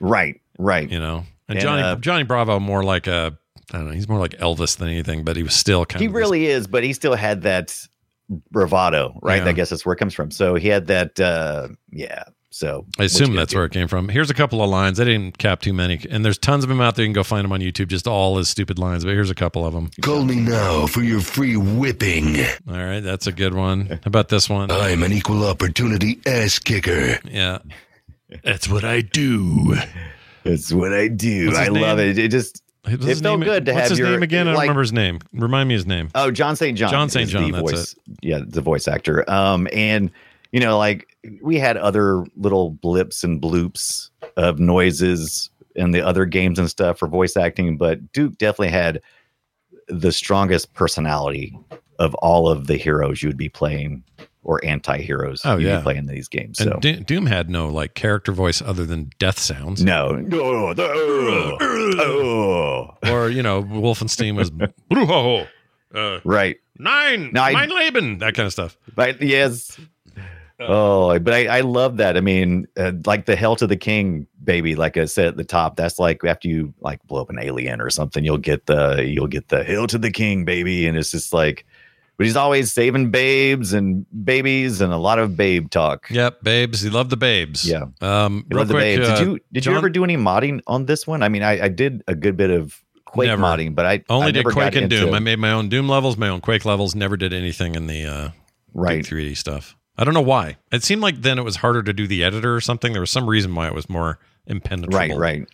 right, right. You know, and, And, Johnny uh, Johnny Bravo more like a I don't know. He's more like Elvis than anything, but he was still kind of he of really is, but he still had that bravado, right? Yeah. I guess that's where it comes from. So he had that, uh, yeah. So I assume that's where it came from. Here's a couple of lines. I didn't cap too many, and there's tons of them out there. You can go find them on YouTube, just all his stupid lines. But here's a couple of them. Call me now for your free whipping. All right, that's a good one. How about this one? I'm an equal opportunity ass kicker. Yeah, that's what I do. That's what I do. What's his I love it. It just What's it felt name? good to have your. What's have his your name again? I don't remember his name. Remind me his name. Oh, John St. John. John St. John, that's voice. Yeah, the voice actor. Um, and you know, like we had other little blips and bloops of noises in the other games and stuff for voice acting, but Duke definitely had the strongest personality of all of the heroes you would be playing or anti-heroes Oh, you'd yeah. playing in these games. And So Do- Doom had no like character voice other than death sounds. no, no, no, oh. Or you know, Wolfenstein was "Bruho, uh, right. nine, mein Leben, that kind of stuff. But yes. Oh, but I, I love that. I mean, uh, like the Hell to the King, baby. Like I said at the top, that's like after you like blow up an alien or something, you'll get the you'll get the Hell to the King, baby, and it's just like, but he's always saving babes and babies and a lot of babe talk. Yep, babes. He loved the babes. Yeah. Um, I real quick, uh, did you did John- you ever do any modding on this one? I mean, I, I did a good bit of Quake Never. modding, but I Only I did Quake and Doom. I made my own Doom levels, my own Quake levels. Never did anything in the uh, right. 3D stuff. I don't know why. It seemed like then it was harder to do the editor or something. There was some reason why it was more impenetrable. Right, right.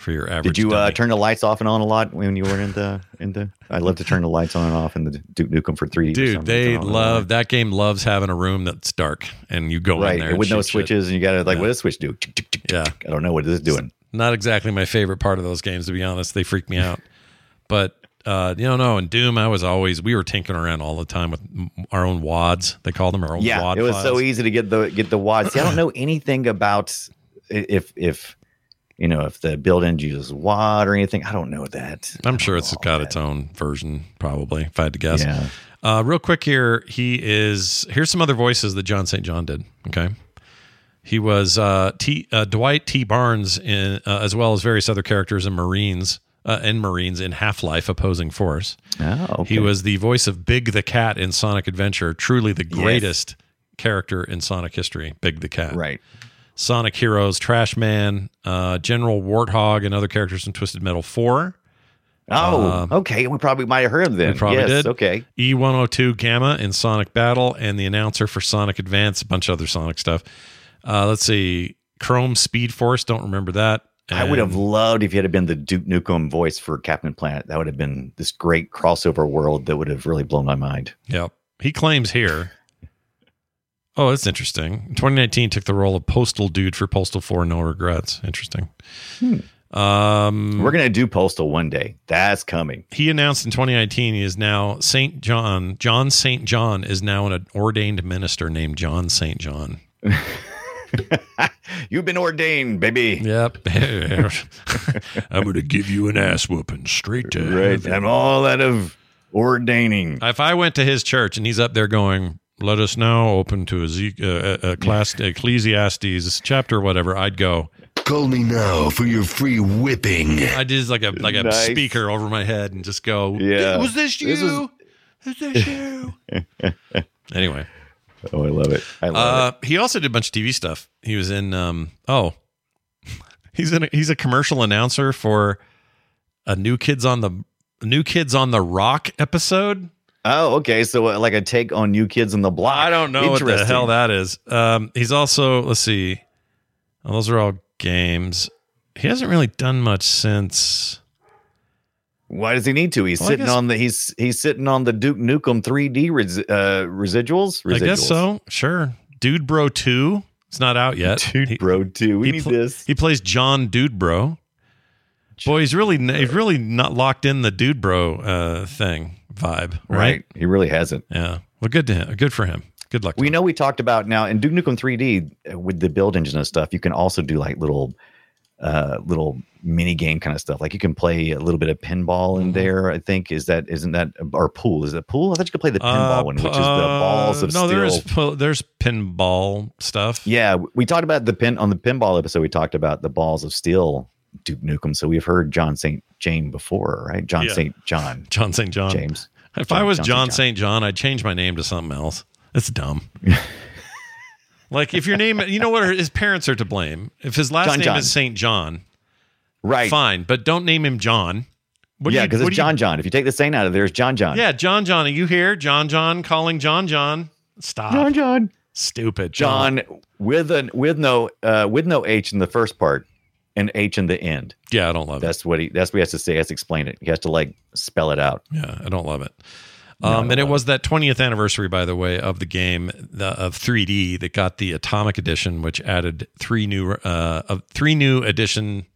For your average. Did you uh, turn the lights off and on a lot when you were in the in the? I love to turn the lights on and off in the Duke Nukem for three. Dude, they love that game. Loves having a room that's dark, and you go in there with and no shit. switches, and you got to like, Yeah. what does switch do? Yeah, I don't know what this is doing. not exactly my favorite part of those games, to be honest. They freak me out. But uh, you know, no, in Doom, I was always we were tinkering around all the time with our own wads. They call them our own Yeah, wad. it was so easy to get the get the wads. See, I don't know anything about i- if if you know if the build engine uses wad or anything. I don't know that. I'm sure it's got its own version, probably, if I had to guess. Yeah. Uh, real quick here, he is. Here's some other voices that John St. John did. Okay. He was uh, T, uh, Dwight T. Barnes, in, uh, as well as various other characters in Marines uh, and Marines in Half Life Opposing Force. Oh, okay. He was the voice of Big the Cat in Sonic Adventure, truly the greatest character in Sonic history, Big the Cat. right. Sonic Heroes, Trash Man, uh, General Warthog, and other characters in Twisted Metal 4. Oh, okay. We probably might have heard of them. We probably yes, did. Okay. E102 Gamma in Sonic Battle, and the announcer for Sonic Advance, a bunch of other Sonic stuff. Uh, let's see. Chrome Speed Force. Don't remember that. I would have loved if you had been the Duke Nukem voice for Captain Planet. That would have been this great crossover world that would have really blown my mind. Yep. He claims here. Oh, that's interesting. In 2019, took the role of Postal Dude for Postal 4 No Regrets. Interesting. Um, We're gonna do Postal one day. That's coming. he announced in 2019 he is now St. John. John St. John is now an ordained minister named John St. John. You've been ordained, baby. Yep. I'm going to give you an ass whooping straight to Right. heaven. I'm all out of ordaining. If I went to his church and he's up there going, "Let us now open to Ezek- uh, uh, class, Ecclesiastes chapter, whatever," I'd go. Call me now for your free whipping. I did like a like a Nice. speaker over my head and just go, Yeah. Was this you? This was- Was this you?" anyway, Oh, I love it. I love uh, he also did a bunch of TV stuff. He was in um oh, he's in a, he's a commercial announcer for a new kids on the new kids on the rock episode. Oh, okay. So uh, like a take on New Kids in the Block. I don't know what the hell that is. Um, he's also let's see, Oh, those are all games. He hasn't really done much since. Why does he need to? He's Well, sitting guess- on the he's he's sitting on the Duke Nukem 3D res, uh, residuals. residuals. I guess so. Sure, Dude Bro Two. It's not out yet. Dude, He- bro, Two. We he need pl- this. He plays John Dude Bro. Boy, he's really he's really not locked in the Dude Bro uh, thing vibe, right? Right. He really hasn't. Yeah. Well, good to him. Good for him. Good luck. We him. know we talked about now in Duke Nukem 3D uh, with the build engine and stuff. You can also do like little, uh, little mini game kind of stuff. Like you can play a little bit of pinball Mm-hmm. in there. I think is that isn't that or pool? Is it pool? I thought you could play the pinball Uh, one, which is the balls of no, steel. No, there's there's pinball stuff. Yeah, we talked about the pin on the pinball episode. We talked about the balls of steel Duke Nukem. So we've heard John St. James before, right? John Yeah. St. John John St. John. James. If John- I was John St. John John. I'd change my name to something else. It's dumb. like if your name, you know what? His parents are to blame. If his last John name John. is St. John, Right. fine, but don't name him John. What yeah, because it's do you- John John. If you take the Saint out of there, it's John John. Yeah, John John. Are you here? John John calling John John. Stop. John John. Stupid. John with a with no uh with no H in the first part and H in the end. Yeah, I don't love it. That's what he that's what he has to say. He has to explain it. He has to like spell it out. Yeah, I don't love it. Um, don't and it was that 20th anniversary, by the way, of the game the, of 3D that got the Atomic Edition, which added three new, uh, of three new addition,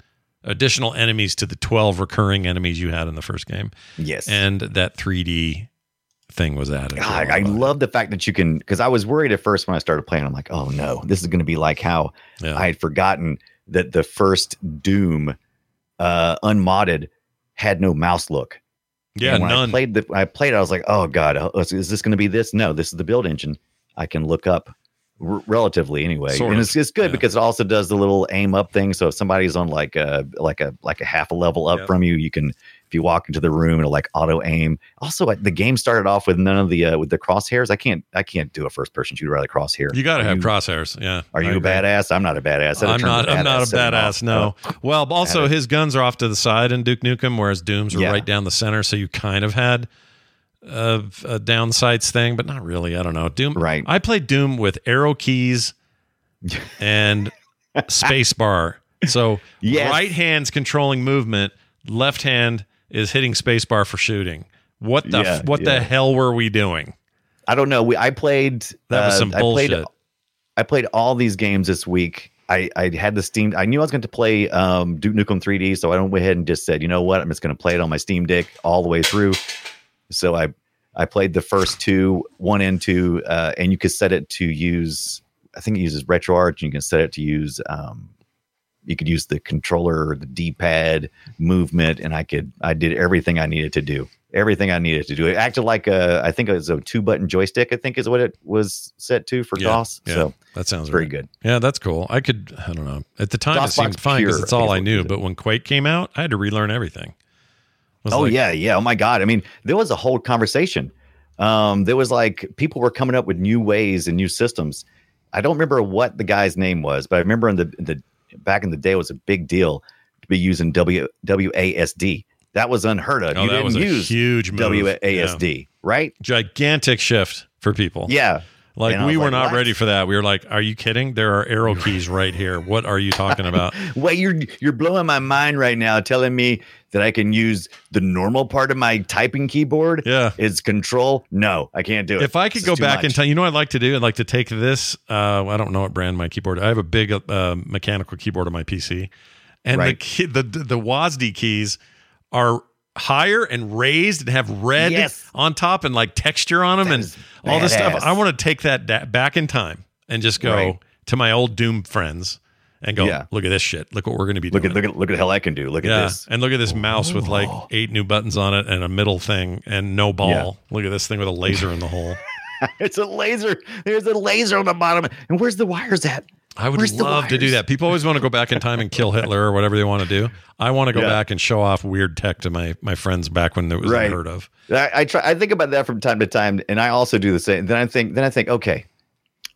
additional enemies to the 12 recurring enemies you had in the first game. Yes. And that 3D thing was added. God, I love the fact that you can because I was worried at first when I started playing. I'm like, oh no, this is going to be like how Yeah. I had forgotten that the first Doom uh unmodded had no mouse look. Yeah, And when none. I played the when I played, it, I was like, oh god, is, is this going to be this? No, this is the build engine. I can look up r- relatively anyway, Sort and it's, it's good yeah. because it also does the little aim up thing. So if somebody's on like a like a like a half a level up Yep. from you, you can if you walk into the room, it'll like auto aim. Also, uh, the game started off with none of the uh, with the crosshairs. I can't I can't do a first person shooter out of crosshair. You got to Are have you- crosshairs. Yeah. Are I you a badass? I'm not a badass. I'm not. the I'm not a badass. No. Well, also his guns are off to the side in Duke Nukem, whereas Doom's were Yeah. right down the center. So you kind of had a, a down sights thing, but not really. I don't know. Doom. Right. I played Doom with arrow keys and space bar. So Yes. right hand's controlling movement, left hand is hitting spacebar for shooting. What the Yeah, what yeah. the hell were we doing? I don't know. We I played That was uh, some I played, bullshit. I played all these games this week. I, I had the Steam. I knew I was going to play um, Duke Nukem 3D, so I went ahead and just said, you know what, I'm just going to play it on my Steam Deck all the way through. So I I played the first two, one and two, uh, and you could set it to use. I think it uses RetroArch, and you can set it to use. Um, you could use the controller, the D-pad movement, and I could. I did everything I needed to do. Everything I needed to do. It acted like a. I think it was a two-button joystick. I think is what it was set to for Yeah, DOS. yeah, So that sounds very right. good. Yeah, that's cool. I could, I don't know. At the time, DOS it seemed fine because it's all I knew. it. But when Quake came out, I had to relearn everything. Oh like- yeah, yeah. Oh my god. I mean, there was a whole conversation. Um, there was like people were coming up with new ways and new systems. I don't remember what the guy's name was, but I remember in the in the back in the day it was a big deal to be using W WASD. That was unheard of. Oh, you that didn't was a use huge move. WASD, right? gigantic shift for people. Yeah. Like And we were like, not "What?" ready for that. We were like, "Are you kidding? There are arrow keys right here. What are you talking about?" Wait, you're you're blowing my mind right now, telling me that I can use the normal part of my typing keyboard. Yeah. is control. No, I can't do it. if I could This go back much. time, you know what I'd like to do? I'd like to take this. Uh, I don't know what brand my keyboard. I have a big uh, mechanical keyboard on my PC, and Right. the key, the the WASD keys are higher and raised and have red Yes. on top and like texture on them That and all this stuff. I want to take that da- back in time and just go Right. to my old Doom friends and go, Yeah. look at this shit. Look what we're going to be look doing. at look at look at the hell I can do. Look yeah, at this. and look at this mouse with like eight new buttons on it and a middle thing and no ball. Look at this thing with a laser in the hole. it's a laser. There's a laser on the bottom. And where's the wires at? I would Where's love to do that. People always want to go back in time and kill Hitler or whatever they want to do. I want to go Yeah. back and show off weird tech to my my friends back when it was Right. unheard of. I, I try. I think about that from time to time, and I also do the same. Then I think. Then I think. Okay,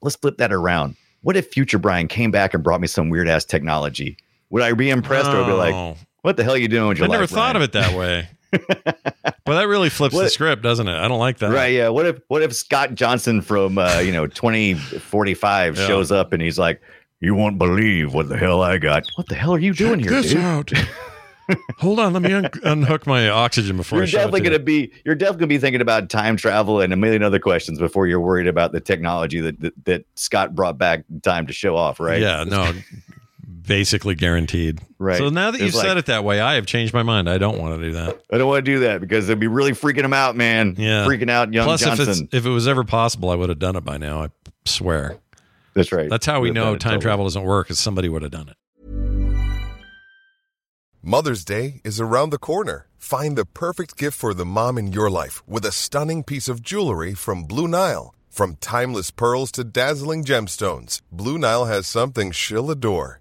let's flip that around. What if Future Brian came back and brought me some weird ass technology? Would I be impressed or be Oh. like, "What the hell are you doing with I your never life?" thought of it that way. but that really flips the script, doesn't it? I don't like that. Right? Yeah. What if What if Scott Johnson from uh, you know twenty forty five Yeah. shows up and he's like, "You won't believe what the hell I got." What the hell are you doing here, this dude? out. Hold on, let me un- unhook my oxygen before You're definitely going to be you're definitely going to be thinking about time travel and a million other questions before you're worried about the technology that that, that Scott brought back time to show off, right? Yeah, no, basically guaranteed. Right. So now that you've like- said it that way, I have changed my mind. I don't want to do that. I don't want to do that because it'd be really freaking him out, man. Yeah. freaking out young Plus, if it's Johnson. if it was ever possible, I would have done it by now. I swear. That's right. That's how we know time totally. travel doesn't work. Is somebody would have done it. Mother's Day is around the corner. Find the perfect gift for the mom in your life with a stunning piece of jewelry from Blue Nile. From timeless pearls to dazzling gemstones, Blue Nile has something she'll adore.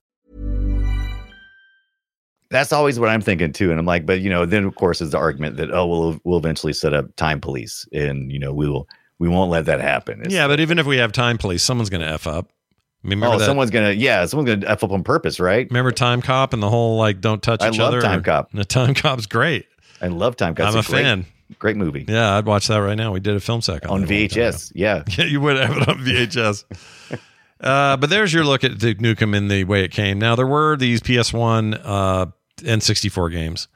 That's always what I'm thinking too. And I'm like, but you know, then of course is the argument that oh, we'll we'll eventually set up time police, and you know, we will we won't let that happen. It's- yeah, but even if we have time police, someone's going to f up. I mean, oh, that? someone's gonna yeah, someone's gonna f up on purpose, right? remember Time Cop and the whole like don't touch I each love other. Time Cop. The Time Cop's great. I love Time Cop. I'm a great, fan. Great movie Yeah, I'd watch that right now. We did a Film Sack on it a long time ago. VHS. Yeah, Yeah, you would have it on VHS. uh, but there's your look at Duke Nukem in the way it came. Now there were these PS1 uh, N64 games,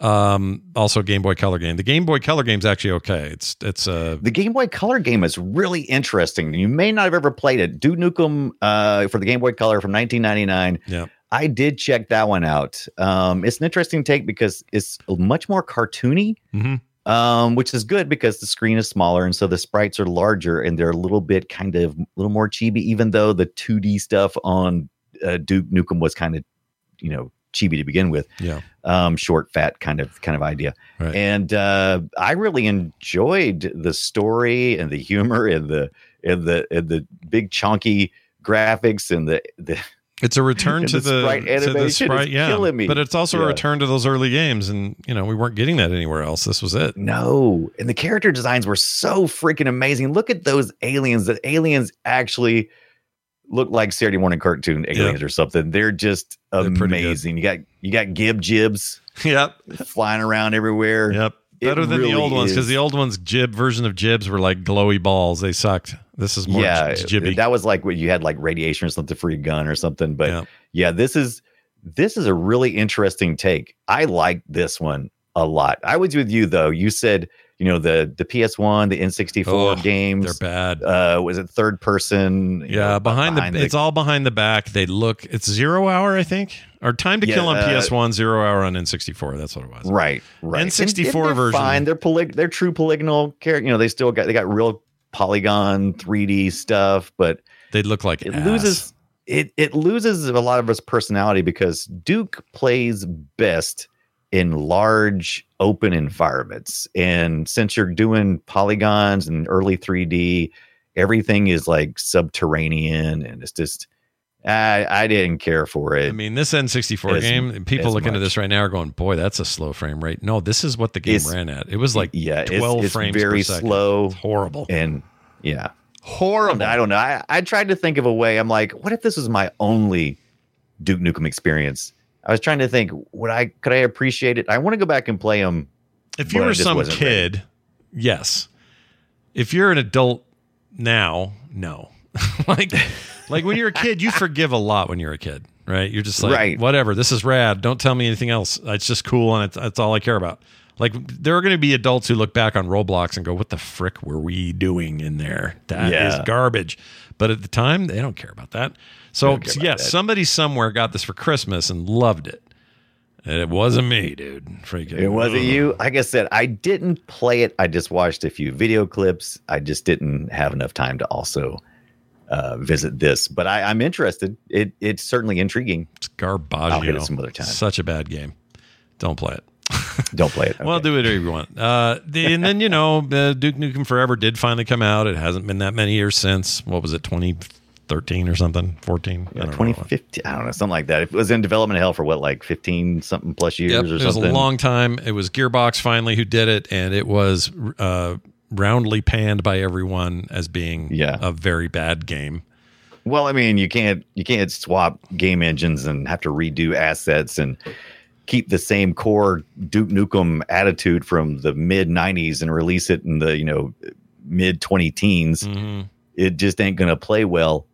um, also Game Boy Color game. The Game Boy Color game's actually okay. It's it's uh, the Game Boy Color game is really interesting. You may not have ever played it. Duke Nukem uh, for the Game Boy Color from 1999. yeah. I did check that one out. Um, it's an interesting take because it's much more cartoony, Mhm. um, which is good because the screen is smaller and so the sprites are larger and they're a little bit kind of a little more chibi. Even though the 2D stuff on uh, Duke Nukem was kind of, you know, chibi to begin with, Yeah. um, short, fat kind of kind of idea. Right. And uh, I really enjoyed the story and the humor and the and the and the big chunky graphics and the the It's a return to the the, sprite to the sprite, yeah. killing me. But it's also a return to those early games, and you know we weren't getting that anywhere else. This was it. No, and the character designs were so freaking amazing. Look at those aliens. The aliens actually look like Saturday morning cartoon aliens or something. They're just They're amazing. You got you got Gib Jibs Yep. flying around everywhere. Yep. It Better than the really old ones because the old ones jib version of jibs were like glowy balls. They sucked. This is more yeah, jibby. that was like what you had like radiation or something for your gun or something. But Yeah. yeah, this is this is a really interesting take. I like this one a lot. I was with you though. You said you know the the PS1, the N64 Oh, games. they're bad. Uh, was it third person? Yeah, know, behind, the, it's all behind the back. They look. It's zero hour, I think, or time to Yeah, kill on uh, PS1, zero hour on N64. That's what it was. right, right. N64 And- and they're version. Fine, they're poly- they're true polygonal character. You know, they still got they got real polygon 3D stuff, but They look like it ass. loses it it loses a lot of its personality because Duke plays best in large open environments. And since you're doing polygons and early 3D, everything is like subterranean and it's just I I didn't care for it. I mean, this N64 as- game, people looking at this right now are going, "Boy, that's a slow frame rate." No, this is what the game It's- ran at. It was like yeah, it's- 12 it's, frames very per second. slow, It's horrible. and yeah, horrible. I don't know. I, I tried to think of a way. I'm like, what if this was my only Duke Nukem experience? I was trying to think, would I could I appreciate it? I want to go back and play them. If you were some wasn't ready. kid, yes. If you're an adult now, no. like like when you're a kid, you forgive a lot when you're a kid, right? You're just like, Right. whatever, this is rad. Don't tell me anything else. It's just cool and it's, that's all I care about. Like there are going to be adults who look back on Roblox and go, "What the frick were we doing in there? That is Yeah. garbage." But at the time, they don't care about that. So don't care about yes, that. somebody somewhere got this for Christmas and loved it. And it wasn't me, dude. Freaking It wasn't you. Like I said, I didn't play it. I just watched a few video clips. I just didn't have enough time to also uh, visit this. But I, I'm interested. It it's certainly intriguing. It's garbage. I'll hit it some other time. Such a bad game. Don't play it. Don't play it. Well, do whatever you want. Uh, the, and then you know, uh, Duke Nukem Forever did finally come out. It hasn't been that many years since. What was it, 2013 or something? 14? I Yeah, don't know. 2015. I don't know, something like that. It was in development hell for what, like 15 something plus years Yep, or it was something. a long time. It was Gearbox finally who did it, and it was uh, roundly panned by everyone as being Yeah. a very bad game. Well, I mean, you can't you can't swap game engines and have to redo assets and keep the same core Duke Nukem attitude from the mid '90s and release it in the you know mid 20 teens. Mhm. It just ain't gonna play well.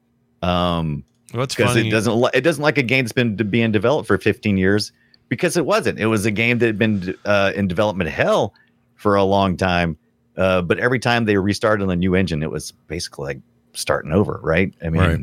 Um, because funny? it doesn't li- it doesn't like a game that's been being developed for 15 years because it wasn't. It was a game that had been uh, in development hell for a long time. Uh, but every time they restarted on the new engine, it was basically like starting over, right? I mean, Right.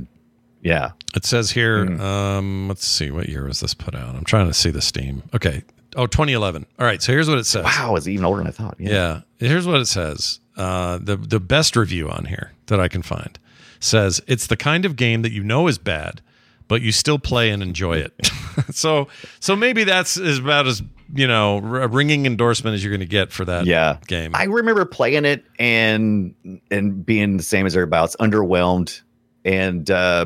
yeah. It says here, Mm. um, let's see, what year was this put out? I'm trying to see the Steam. Okay. Oh, 2011. All right. So here's what it says. Wow, it's even older than I thought. Yeah. Here's what it says. Uh, the the best review on here that I can find says it's the kind of game that you know is bad, but you still play and enjoy it. so so maybe that's as about as you know a ringing endorsement as you're going to get for that yeah game. I remember playing it and and being the same as everybody else, underwhelmed, and uh,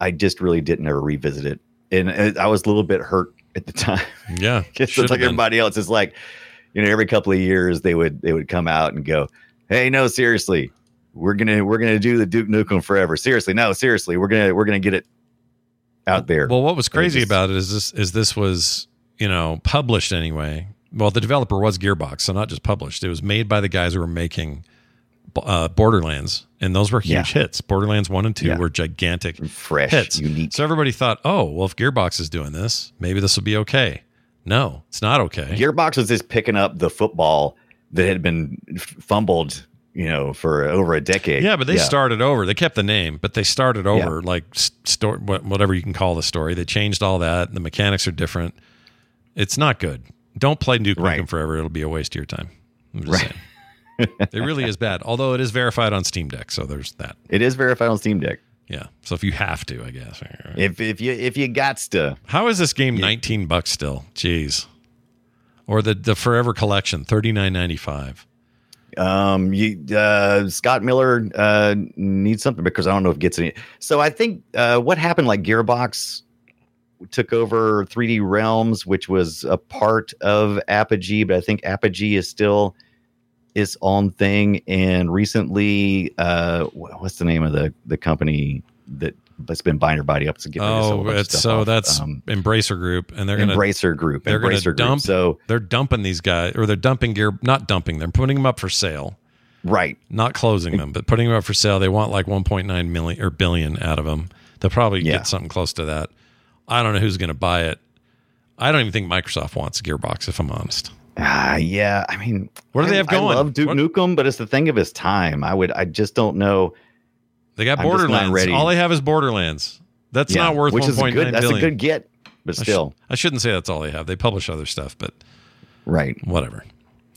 I just really didn't ever revisit it. And uh, I was a little bit hurt at the time. yeah. Just like been. everybody else, it's like you know, every couple of years they would they would come out and go, "Hey, no, seriously, we're gonna we're gonna do the Duke Nukem forever. Seriously, no, seriously, we're gonna we're gonna get it out there." Well, what was crazy just- about it is this is this was you know published anyway. Well, the developer was Gearbox, so not just published. It was made by the guys who were making uh, Borderlands, and those were huge Yeah. hits. Borderlands one and two Yeah. were gigantic fresh, hits, unique. So everybody thought, oh, well, if Gearbox is doing this, maybe this will be okay. No, it's not okay. Gearbox was just picking up the football that had been fumbled, you know, for over a decade. Yeah, but they started over. They kept the name, but they started over Yeah. like story, whatever you can call the story. They changed all that. The mechanics are different. It's not good. Don't play Duke Right. Nukem forever. It'll be a waste of your time. I'm just Right. it really is bad. Although it is verified on Steam Deck, so there's that. It is verified on Steam Deck. Yeah. So if you have to, I guess. If if you if you got to, How is this game 19 bucks still? Jeez. Or the the Forever Collection, 39.95. um, you uh, Scott Miller uh needs something because I don't know if it gets any. So I think uh, what happened, like Gearbox took over 3D Realms, which was a part of Apogee, but I think Apogee is still its own thing. And recently, uh, what's the name of the the company that that's been buying body up to get ready to sell a Oh, bunch of it's so off? that's Um, Embracer Group, and they're gonna Embracer Group. They're Embracer Group. dump. So they're dumping these guys, or they're dumping gear. Not dumping. They're putting them up for sale. right, Not closing them, but putting them up for sale. They want like 1.9 million or billion out of them. They'll probably Yeah. get something close to that. I don't know who's going to buy it. I don't even think Microsoft wants Gearbox, if I'm honest. Ah, yeah. I mean, What do they have going? I love Duke What- Nukem, but it's the thing of his time. I would. I just don't know. They got I'm Borderlands. ready. All they have is Borderlands. That's Yeah, not worth which one is a point good. nine That's billion. a good get, but I sh- still, I shouldn't say that's all they have. They publish other stuff, but right. whatever.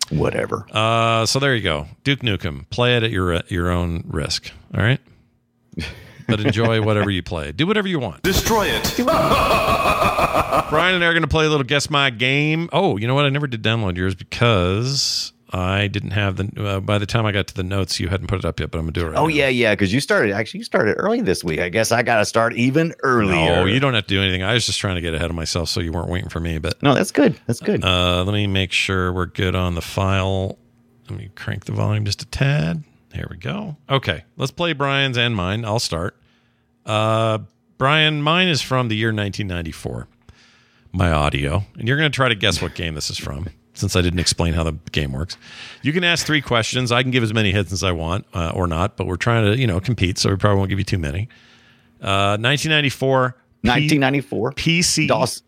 Whatever. Uh, so there you go, Duke Nukem. Play it at your your own risk. All right, but enjoy whatever you play. Do whatever you want. Destroy it. Brian and I are going to play a little guess my game. Oh, you know what? I never did download yours because I didn't have the. Uh, by the time I got to the notes, you hadn't put it up yet. But I'm to do it right. Oh now. yeah, yeah. Because you started actually, you started early this week. I guess I got to start even earlier. No, you don't have to do anything. I was just trying to get ahead of myself, so you weren't waiting for me. But No, that's good. That's good. Uh, let me make sure we're good on the file. Let me crank the volume just a tad. There we go. Okay, let's play Brian's and mine. I'll start. Uh, Brian, mine is from the year 1994. My audio, and you're going to try to guess what game this is from. Since I didn't explain how the game works, you can ask three questions. I can give as many hits as I want, uh, or not. But we're trying to, you know, compete, so we probably won't give you too many. Uh, 1994. P- 1994 PC. DOS.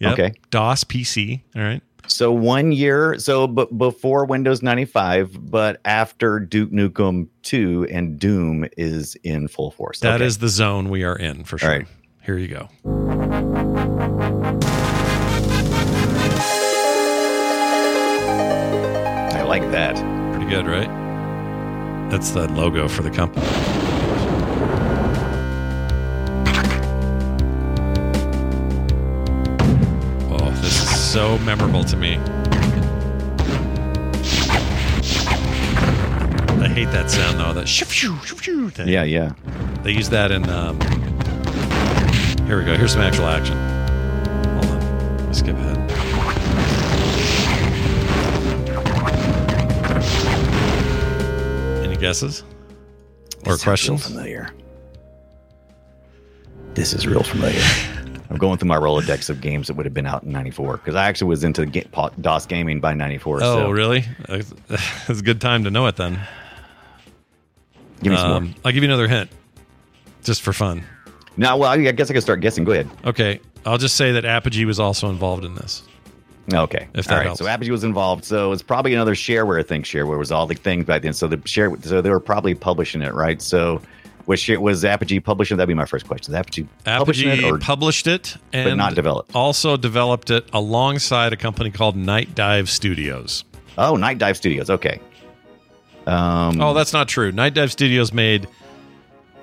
Yep, Okay. DOS PC. All right. So one year, so b- before Windows 95, but after Duke Nukem 2 and Doom is in full force. That is Okay. the zone we are in for sure. Right. Here you go. Like that. Pretty good, right? That's the logo for the company. Oh, this is so memorable to me. I hate that sound though. That shoo shoo shoo shoo thing. Yeah, yeah. They use that in. Um, here we go. Here's some actual action. Hold on. Let me skip ahead. Guesses or real questions? familiar. This is real familiar. I'm going through my Rolodex of games that would have been out in 94 because I actually was into ga- DOS gaming by 94. Oh, so really? It's a good time to know it then. give me some Um, more. I'll give you another hint, just for fun. No, well, I guess I can start guessing. Go ahead. Okay, I'll just say that Apogee was also involved in this. Okay. If that all right. helps. So Apogee was involved. So it's probably another shareware thing. Shareware was all the things back then. So the share. So they were probably publishing it, right? So was was Apogee publishing? That'd be my first question. Is Apogee, publishing Apogee it or published it and not developed? Also developed it alongside a company called Nightdive Studios. oh, Nightdive Studios? Okay. Um, Oh, that's not true. Nightdive Studios made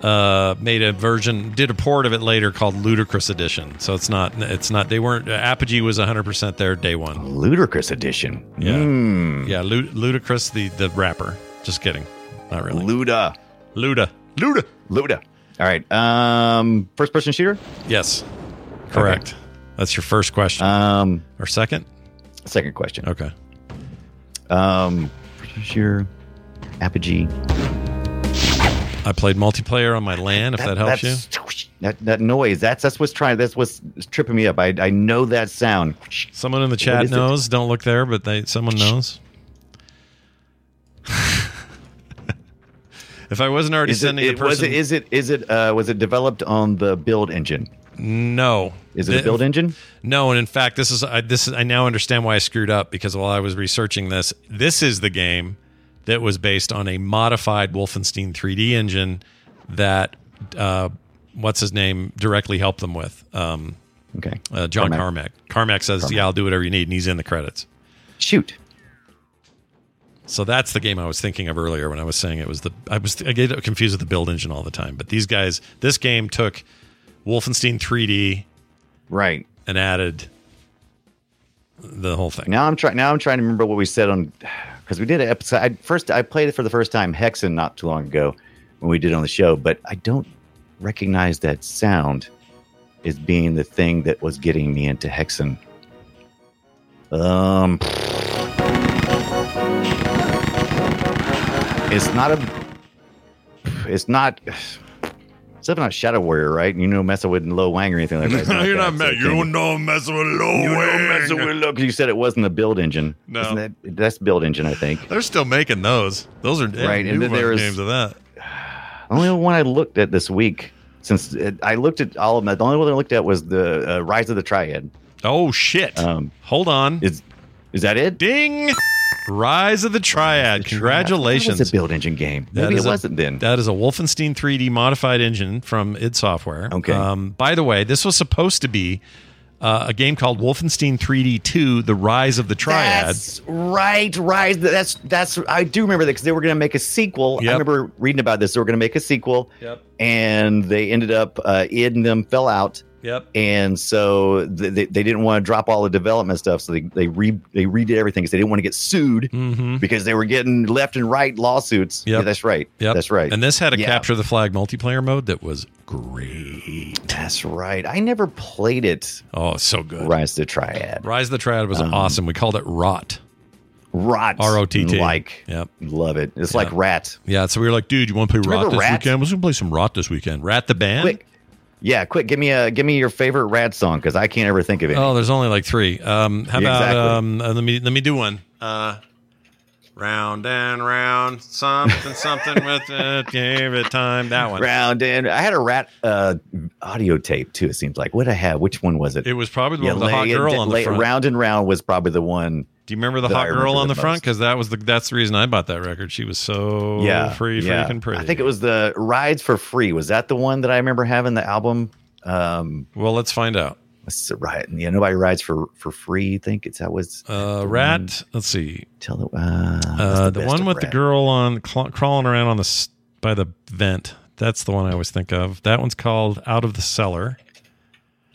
uh made a version did a port of it later called Ludicrous Edition. So it's not it's not they weren't Apogee was 100% there day 1. Ludicrous Edition. Yeah. Hmm. Yeah, Lu- Ludicrous the the rapper. Just kidding. Not really. Luda. Luda. Luda. Luda. All right. Um, first person shooter. Yes. Correct. That's your first question. Um, or second? second question. Okay. Um, shooter. Apogee. I played multiplayer on my LAN if that, helps you. That that noise. That's that's what's trying. That's what's tripping me up. I I know that sound. Someone in the chat is it? knows. Don't look there, but they someone knows. if I wasn't already Is sending it- the was person, it is it is it uh was it developed on the build engine? no, Is it a build engine? No, and in fact, this is I, this is I now understand why I screwed up because while I was researching this, this is the game that was based on a modified Wolfenstein 3D engine that uh, what's his name directly helped them with. Um, Okay. uh, John Carmack. Carmack. Carmack says, "Yeah, I'll do whatever you need," and he's in the credits. Shoot. So that's the game I was thinking of earlier when I was saying it was the I was I get confused with the build engine all the time. But these guys, this game took Wolfenstein 3D, right, and added the whole thing. Now I'm trying. Now I'm trying to remember what we said on because we did an episode. I, first, I played it for the first time Hexen not too long ago when we did on the show, but I don't recognize that sound as being the thing that was getting me into Hexen. Um, it's not a. It's not. Definitely not Shadow Warrior, right? You know, messing with Lo Wang or anything like that. It's You're not mad. So You don't know messing with low you wing. don't mess with Low- 'cause You said it wasn't the build engine. No. That, that's build engine, I think. They're still making those. Those are Right, and then there's- games of that. Only one I looked at this week, since it, I looked at all of them, the only one I looked at was the uh, Rise of the Triad. Oh shit! Um, Hold on. It's Is that it? Ding! Rise of the Triad. Congratulations. Was a build engine game. That Maybe it a, wasn't then. That is a Wolfenstein 3D modified engine from id Software. Okay. Um, by the way, this was supposed to be uh, a game called Wolfenstein 3D 2: The Rise of the Triad. That's right, right. That's that's. I do remember that because they were going to make a sequel. Yep. I remember reading about this. They were going to make a sequel. Yep. And they ended up uh, id and them fell out. Yep. And so th- they, they didn't want to drop all the development stuff, so they they re they redid everything because they didn't want to get sued Mhm. because they were getting left and right lawsuits. Yep. Yeah, that's right. Yep. That's right. And this had a Yeah. capture the flag multiplayer mode that was great. That's right. I never played it. Oh, so good. Rise the Triad. Rise of the Triad was Um, awesome. We called it Rot. Rot. R-O-T-T. Like. Yep. Love it. It's like Yeah. Rat. Yeah, so we were like, dude, you want to play Rot this Rat? weekend? We're going to play some Rot this weekend. Ratt the band? Quick. Yeah, quick. Give me a give me your favorite Ratt song because I can't ever think of it. Oh, there's only like three. Um, how Yeah, about exactly. um, uh, let me let me do one. Uh, round and round, something something with it, gave it time. That one. Round and I had a Ratt uh, audio tape too. It seems like what I have. Which one was it? It was probably the one with the hot lay- girl on the lay- front. Round and round was probably the one. Do you remember the hot girl on the, the front? Because that was the that's the reason I bought that record. She was so yeah, free, yeah. freaking pretty. I think it was the Rides for Free. Was that the one that I remember having the album? Um, well, let's find out. The right? Yeah, nobody rides for for free. I think it's that was Uh, Ratt. Let's see. Tell the uh, Uh, the one with the girl on cl- crawling around on the by the vent. That's the one I always think of. That one's called Out of the Cellar.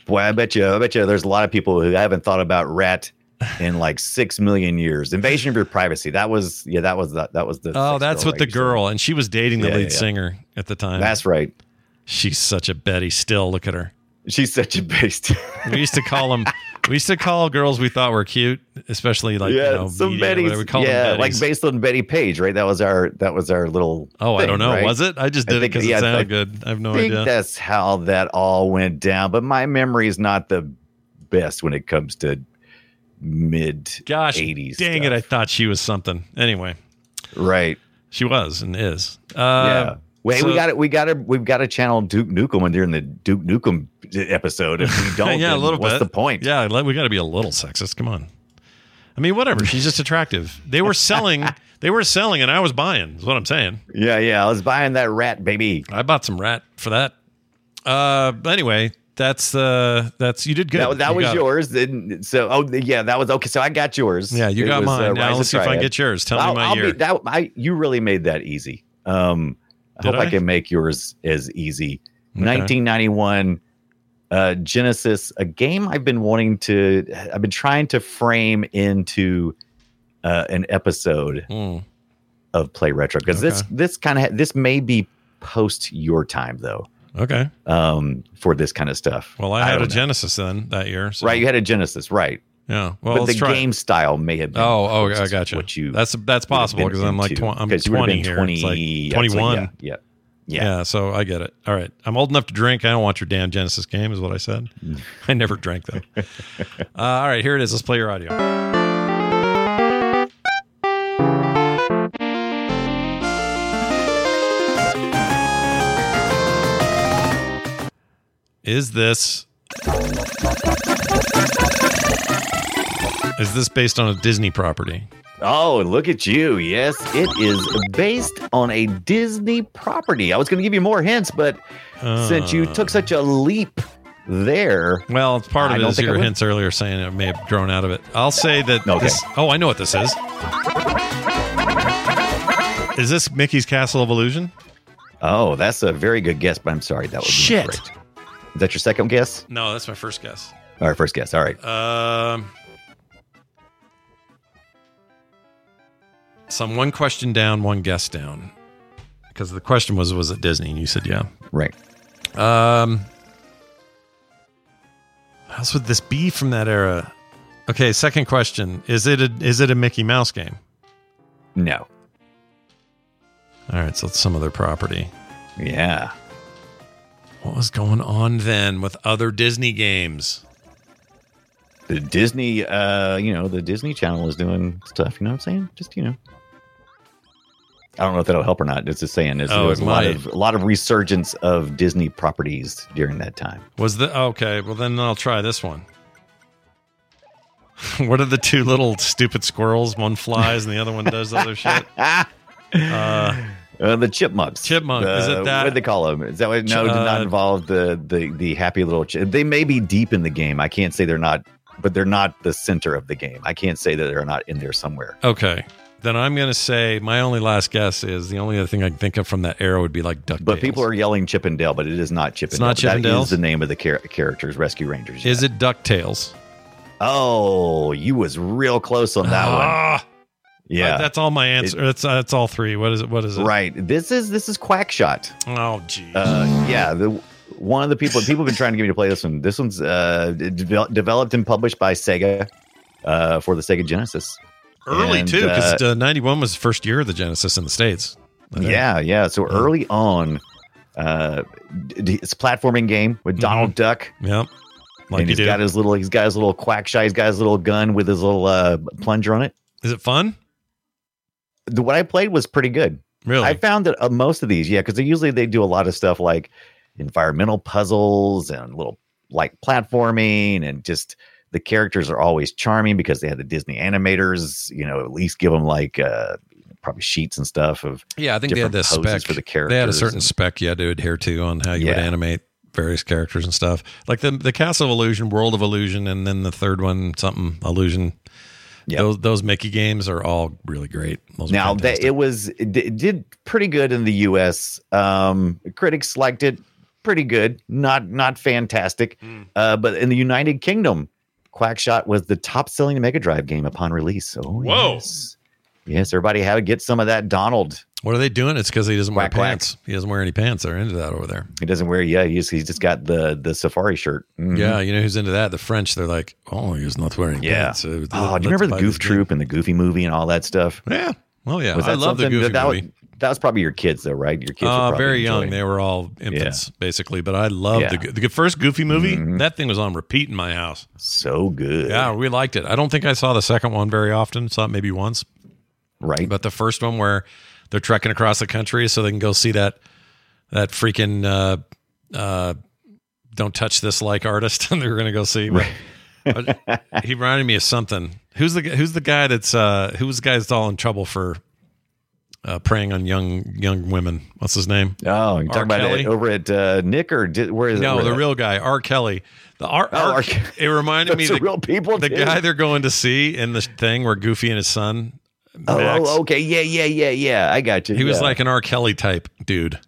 Boy, I bet you, I bet you, there's a lot of people who haven't thought about Ratt in like six million years. Invasion of your privacy. That was, yeah, that was that. That was the. Oh, that's with the girl, and she was dating the Yeah, lead yeah, yeah. singer at the time. That's right. She's such a Betty. Still, look at her. She's such a beast. We used to call them. we used to call girls we thought were cute, especially like yeah, you know, some Betty's. We yeah, them like based on Bettie Page, right? That was our that was our little. Oh, I don't know. right? Was it? I just I did it think- because yeah, it sounded I good. I have no think idea. that's how that all went down. But my memory is not the best when it comes to mid Gosh, 80s. dang it! I thought she was something. Anyway, right. she was and is. Uh, yeah. Wait, so- we got it. We got to. We've got to channel Duke Nukem when they're in the Duke Nukem episode. If we don't, yeah, a little what's bit. the point? Yeah, we got to be a little sexist. Come on. I mean, whatever. She's just attractive. They were selling. they were selling, and I was buying. Is what I'm saying. yeah, yeah. I was buying that rat, baby. I bought some rat for that. Uh, but anyway, that's uh, that's you did good. That, that You was it. yours. Then- So, oh, yeah, that was okay. So I got yours. Yeah, you It got was, mine. uh, now let's see if I can get yours. Tell I'll- me my I'll year. Be, that I you really made that easy. Um, I Did hope I? I? can make yours as easy. Okay. 1991 uh, Genesis, a game I've been wanting to. I've been trying to frame into uh, an episode Mm. of Play Retro because this Okay. this kind of this may be post your time though. Okay. Um, for this kind of stuff. Well, I had a know. Genesis then that year. So. Right, you had a Genesis, right? Yeah. Well, but the it. game style may have been. Oh, oh, I got you. What you That's that's possible because I'm like tw- I'm 20 here. 20 it's I'd like say, 21. yeah, yeah, Yeah. yeah. so I get it. All right. I'm old enough to drink. I don't want your damn Genesis game, is what I said. I never drank them. uh, all right, here it is. Let's play your audio. Is this Is this based on a Disney property? Oh, look at you. Yes, it is based on a Disney property. I was going to give you more hints, but since you took such a leap there. Well, it's part of it don't is your hints earlier saying it may have grown out of it. I'll say that Okay. this. Oh, I know what this is. Is this Mickey's Castle of Illusion? Oh, that's a very good guess, but I'm sorry. That was Shit. incorrect. Is that your second guess? No, that's my first guess. All right, first guess. All right. Um, so I'm one question down, one guess down. Because the question was, was it Disney? And you said, yeah. Right. Um, how else would this be from that era? Okay, second question: Is it a is it a Mickey Mouse game? No. All right, so it's some other property. Yeah. What was going on then with other Disney games? The Disney, uh, you know, the Disney Channel is doing stuff. You know what I'm saying? Just you know. I don't know if that'll help or not. It's just saying there's, Oh, there was a lot of a lot of resurgence of Disney properties during that time. Was the okay? Well, then I'll try this one. what are the two little stupid squirrels? One flies and the other one does other shit. Uh, Uh, the chipmunks. Chipmunk. Is it Uh, that? What do they call them? Is that what? No, Ch- did not uh, involve the the the happy little. Ch- they may be deep in the game. I can't say they're not, but they're not the center of the game. I can't say that they're not in there somewhere. okay. Then I'm going to say my only last guess is the only other thing I can think of from that era would be like Duck. But people are yelling Chip and Dale, but it is not Chip It's and not Dale. That is the name of the char- characters, Rescue Rangers. Is it DuckTales? Oh, you was real close on that one. Ah! Yeah, Uh, that's all my answer. that's that's all three. What is it? What is it? right. This is this is Quackshot. Oh, gee. Uh, yeah, the one of the people people have been trying to get me to play this one. This one's uh, devel- developed and published by Sega uh, for the Sega Genesis. Early And, too, because uh, uh, '91 was the first year of the Genesis in the states. yeah, yeah. So early on, uh, it's a platforming game with Donald Duck. Yep. Like and he's do. got his little he's got his little quack shy. He's got his little gun with his little uh, plunger on it. Is it fun? The what I played was pretty good. Really? I found that uh, most of these, yeah, because usually they do a lot of stuff like environmental puzzles and little like platforming and just the characters are always charming because they had the Disney animators, you know, at least give them like uh probably sheets and stuff of Yeah, I think they had this spec for the characters. They had a certain and- spec you had to adhere to on how you would animate various characters and stuff. Like the the Castle of Illusion, World of Illusion, and then the third one, something Illusion. Yep. Those those Mickey games are all really great. Those now that it was it did pretty good in the US. Um critics liked it pretty good, not not fantastic. Hmm. Uh but in the United Kingdom, Quackshot was the top selling Mega Drive game upon release. Oh Whoa. yes. Yes, everybody had to get some of that Donald. what are they doing? It's because he doesn't wear Quack, quack. pants. He doesn't wear any pants. They're into that over there. He doesn't wear yeah, he's he's just got the the safari shirt. Mhm. Yeah, you know who's into that? The French. They're like, oh, he's not wearing Yeah. pants. Oh, do you remember the Goof this game. Troop and the Goofy movie and all that stuff? Yeah. Oh yeah. Was I love the Goofy that, movie. was, that was probably your kids though, right? Your kids were Uh, very young. enjoying They were all infants, basically. But I loved Yeah. the, the first Goofy movie. Mhm. That thing was on repeat in my house. so good. Yeah, we liked it. I don't think I saw the second one very often. Saw it maybe once. Right. But the first one where they're trekking across the country so they can go see that that freaking uh, uh, don't touch this like artist and they're going to go see. But he reminded me of something. Who's the who's the guy that's uh, who's the guy that's all in trouble for uh, preying on young young women? What's his name? Oh, you're R. talking about Kelly? it over at uh, Nick or did, where is it? No, Where the that- real guy, R. Kelly. The R. Oh, R- R. It reminded me the real people, The guy they're going to see in the thing where Goofy and his son. Oh, oh, Max, oh, okay. Yeah, yeah, yeah, yeah. I got you. He was Yeah. like an R. Kelly type dude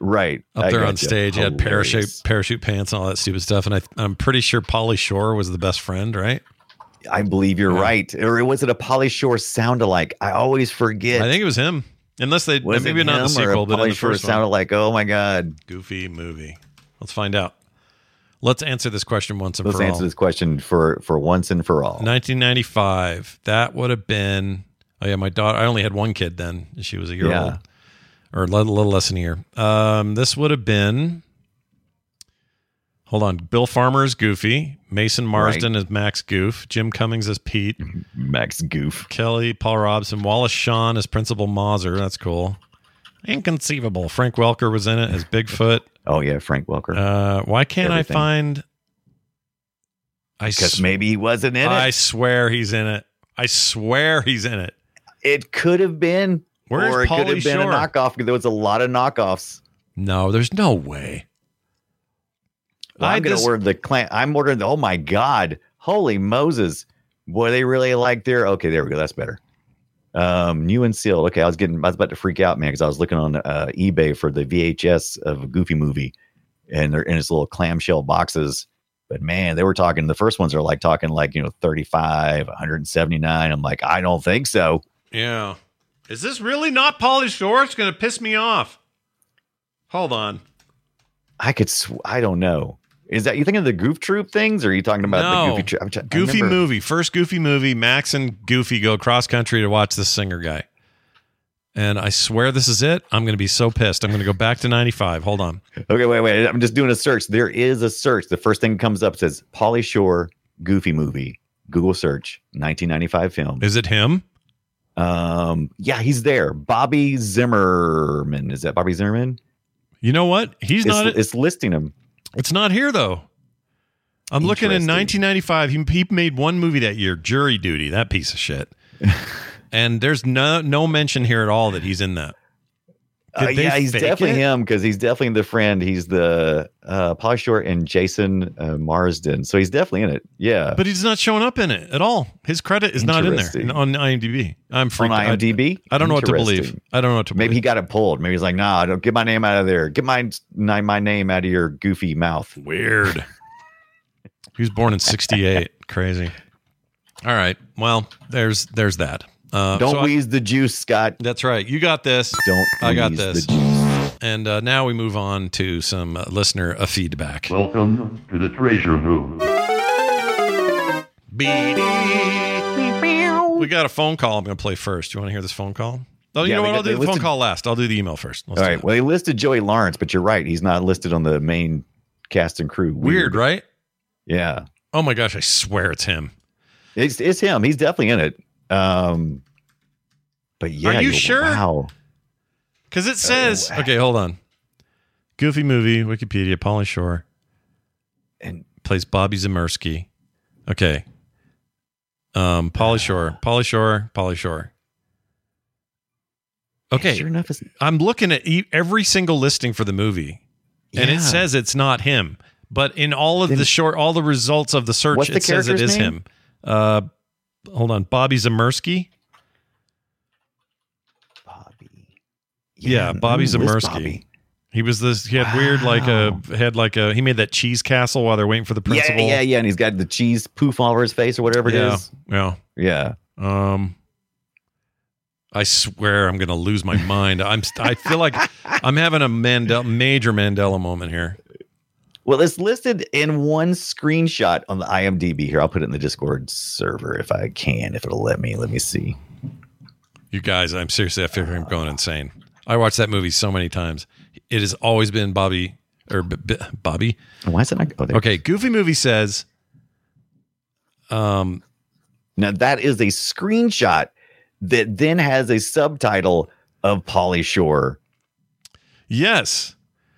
right up I there on stage. He had parachute parachute pants and all that stupid stuff. And I, I'm pretty sure Pauly Shore was the best friend, right? I believe you're Yeah. right. Or was it a Pauly Shore sound alike? I always forget. I think it was him. Unless they was maybe not in the sequel, but in Pauly the Shore sounded like, oh my god. Goofy movie. Let's find out. Let's answer this question once and Let's for answer this question for for once and for all. 1995. That would have been. Oh yeah, my daughter. I only had one kid then. She was a year Yeah. old, or a little, little less than a year. Um, this would have been. Hold on. Bill Farmer is Goofy. Mason Marsden is Max Goof. Jim Cummings is Pete. Max Goof. Kelly Paul Robson. Wallace Shawn is Principal Mazur. That's cool. Inconceivable. Frank Welker was in it as Bigfoot. Oh yeah, Frank Welker. Uh, why can't Everything. I find? I Because s- maybe he wasn't in it. I swear he's in it. I swear he's in it. It could have been, Where's or it could have been Shore? a knockoff. Because there was a lot of knockoffs. No, there's no way. Well, I I'm going to order the clan. I'm ordering the. Oh my god! Holy Moses! Boy, they really like their. Okay, there we go. That's better. Um, new and sealed. Okay, I was getting. I was about to freak out, man, because I was looking on uh, eBay for the VHS of a Goofy movie, and they're in its little clamshell boxes. But man, they were talking. The first ones are like talking like you know 35, 179. I'm like, I don't think so. Yeah. Is this really not Pauly Shore? It's going to piss me off. Hold on. I could. Sw- I don't know. Is that you thinking of the Goof Troop things, or are you talking about the. Goofy Troop? I'm try- I Goofy remember- movie. First Goofy movie. Max and Goofy go cross country to watch this singer guy. And I swear this is it. I'm going to be so pissed. I'm going to go back to 95. Hold on. Okay, wait, wait. I'm just doing a search. There is a search. The first thing that comes up says Pauly Shore Goofy movie. Google search 1995 film. Is it him? Um, yeah, he's there. Bobby Zimmerman. Is that Bobby Zimmerman? You know what? He's It's, not. it's listing him. It's not here though. I'm looking in 1995. He, he made one movie that year, Jury Duty. That piece of shit. and there's no no mention here at all that he's in that. Uh, yeah, he's definitely it? him because he's definitely the friend. He's the uh, Polly Short and Jason uh, Marsden. So he's definitely in it. Yeah. But he's not showing up in it at all. His credit is not in there on IMDb. I'm on freaked out. IMDb, I, I don't know what to believe. I don't know what to Maybe he got it pulled. Maybe he's like, nah, don't get my name out of there. Get my my my name out of your goofy mouth. Weird. he was born in 68. Crazy. All right. Well, there's there's that. Uh, Don't so I- wheeze the juice, Scott. that's right. You got this. Don't. I got this. The juice. And uh, now we move on to some uh, listener uh, feedback. Welcome to the treasure room. We got a phone call. I'm going to play first. You want to hear this phone call? Oh, you Yeah, know they what? got- I'll do they the phone call last. I'll do the email first. Let's All do right. it. Well, they listed Joey Lawrence, but you're right. He's not listed on the main cast and crew. Weird, right? Yeah. Oh my gosh! I swear it's him. It's it's him. He's definitely in it. Um, but yeah, Are you sure? Wow. Because it says, okay, hold on. Goofy movie, Wikipedia, Pauly Shore. And plays Bobby Zemersky. Okay. Um, Pauly Shore, Pauly Shore, Pauly Shore. Okay. Sure enough, I'm looking at e- every single listing for the movie, and Yeah. it says it's not him. But in all of the short, all the results of the search, What's the it says it is name? him. Uh, hold on, Bobby Zemersky. Bobby. Yeah, Bobby who is Zemersky. He was this. He had weird, like a had like a. He made that cheese castle while they're waiting for the Yeah, principal. yeah, yeah. And he's got the cheese poof all over his face or whatever it yeah, is. yeah. Yeah. Um, I swear I'm going to lose my mind. I'm. I feel like I'm having a Mandela, major Mandela moment here. Well, it's listed in one screenshot on the IMDb. Here, I'll put it in the Discord server if I can, if it'll let me. Let me see. You guys, I'm seriously. I feel like I'm going insane. I watched that movie so many times. It has always been Bobby or B- B- Bobby. Why is it not? Oh, there. Okay, Goofy movie says. Um, Now that is a screenshot that then has a subtitle of Pauly Shore, yes,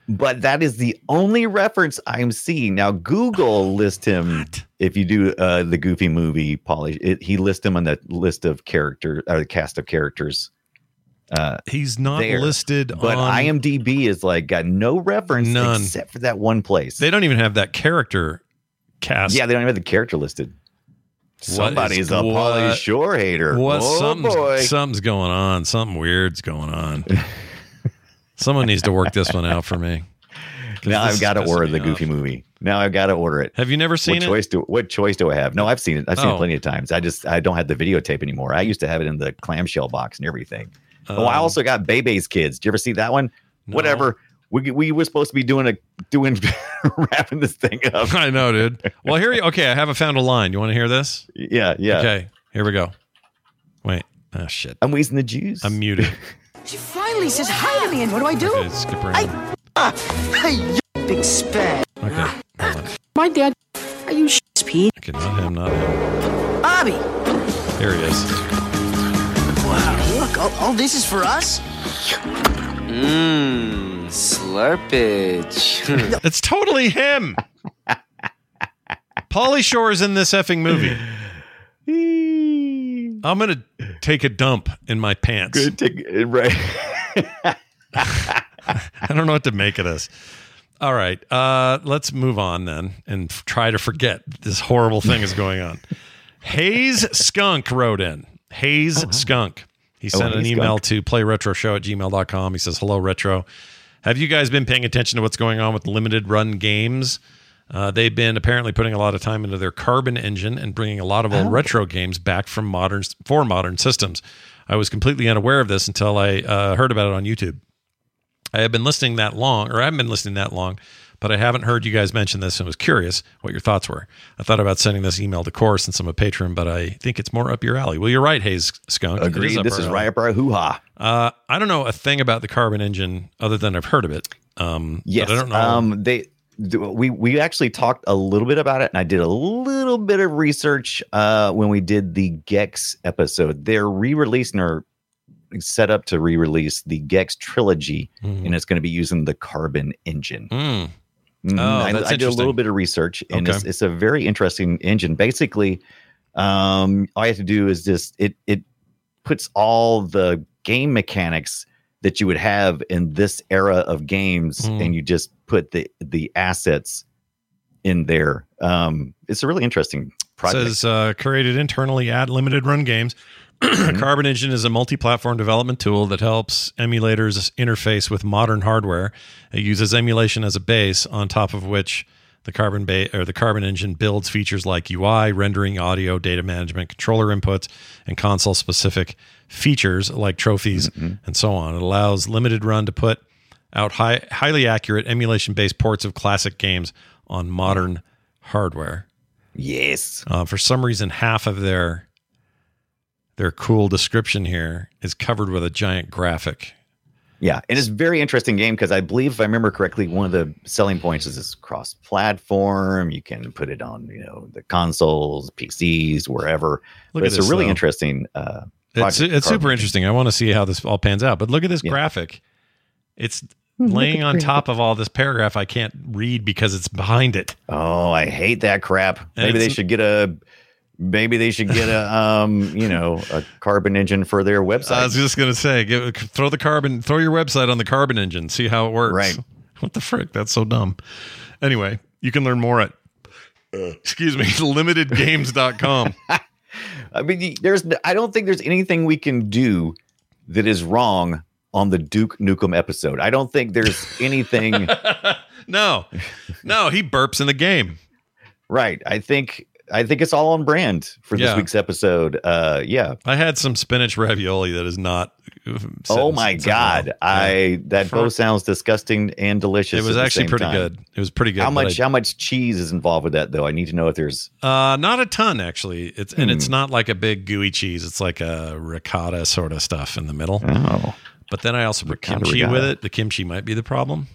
but that is the only reference I'm seeing. Now Google lists him if you do uh, the Goofy movie. Pauly, it, he lists him on the list of character or the cast of characters. Uh, he's not there. listed but on. IMDb is like got no reference None. except for that one place. They don't even have that character cast. yeah, they don't even have the character listed. Somebody's a what- Pauly Shore hater. What oh something's, boy. something's going on. Something weird's going on. Someone needs to work this one out for me. Now I've got to order the off. Goofy movie. Now I've got to order it. Have you never seen what it? choice do what choice do I have? No, I've seen it. I've seen Oh. it plenty of times. I just I don't have the videotape anymore. I used to have it in the clamshell box and everything. oh, I Um, also got Bebe's Kids. Did you ever see that one? No. Whatever. We we were supposed to be doing a doing wrapping this thing up. I know, dude. Well, here you. Okay, I haven't found a line. You want to hear this? Yeah, yeah. Okay, here we go. Wait. Oh shit. I'm wheezing the juice. I'm muted. She finally says hi to me, and what do I do? Okay, skip around. Ah, hey, you big spaz. Okay, hold on. My dad. Are you sh- Pete? Okay, not him. Not him. Bobby. Here he is. Wow, look, all, all this is for us? Mmm, slurpage. It's totally him. Pauly Shore is in this effing movie. I'm gonna take a dump in my pants. Take right. I don't know what to make of this. All right, uh, let's move on then and f- try to forget this horrible thing is going on. Hayes Skunk wrote in. Hayes Skunk. He Oh, sent an email Skunk. to playretroshow at gmail.com. He says, Hello, Retro. Have you guys been paying attention to what's going on with limited run games? Uh, they've been apparently putting a lot of time into their carbon engine and bringing a lot of old retro games back from modern for modern systems. I was completely unaware of this until I uh, heard about it on YouTube. I have been listening that long, or I haven't been listening that long, but I haven't heard you guys mention this and was curious what your thoughts were. I thought about sending this email to Core since I'm a patron, but I think it's more up your alley. Well, you're right, Hayes Skunk. Agreed. up This is alley. right up our hoo ha. Uh, I don't know a thing about the carbon engine other than I've heard of it. Um, Yes. but I don't know. Um, they we we actually talked a little bit about it, and I did a little bit of research uh, when we did the Gex episode. They're re-releasing or set up to re-release the Gex trilogy, Mhm. and it's going to be using the Carbon engine. Mm. Mhm. Oh, I, that's I did a little bit of research, and Okay. it's, it's a very interesting engine. Basically, um, all you have to do is just it it puts all the game mechanics that you would have in this era of games, Hmm. and you just put the the assets in there. Um, it's a really interesting project. says uh, created internally at limited run games. Carbon Engine is a multi-platform development tool that helps emulators interface with modern hardware. It uses emulation as a base, on top of which the Carbon ba- or the Carbon Engine builds features like UI, rendering, audio, data management, controller inputs, and console-specific features like trophies and so on. It allows limited run to put out high, highly accurate emulation-based ports of classic games on modern hardware. Yes. Uh, for some reason, half of their their cool description here is covered with a giant graphic. Yeah, and it's a very interesting game because I believe, if I remember correctly, one of the selling points is it's cross-platform. You can put it on, you know, the consoles, PCs, wherever. Look but it's this, a really though. interesting. Uh, It's it's super interesting. I want to see how this all pans out. But look at this graphic. It's laying on top of all this paragraph I can't read because it's behind it. Oh, I hate that crap. And Maybe they should get a. Maybe they should get a, um, you know, a carbon engine for their website. I was just gonna say, give, throw the carbon, throw your website on the Carbon Engine, see how it works. Right. What the frick? That's so dumb. Anyway, you can learn more at. Excuse me, limitedgames.com. I mean, there's. I don't think there's anything we can do that is wrong on the Duke Nukem episode. I don't think there's anything. no, no, he burps in the game. Right. I think I think it's all on brand for this Yeah. week's episode. Uh yeah. I had some spinach ravioli that is not. uh, oh my god. I that For- both sounds disgusting and delicious. It was actually pretty time. good. It was pretty good. How much how much cheese is involved with that though? I need to know if there's uh, not a ton actually. It's and it's Hmm. not like a big gooey cheese. It's like a ricotta sort of stuff in the middle. Oh. But then I also put Ricotta, kimchi ricotta. with it. The kimchi might be the problem.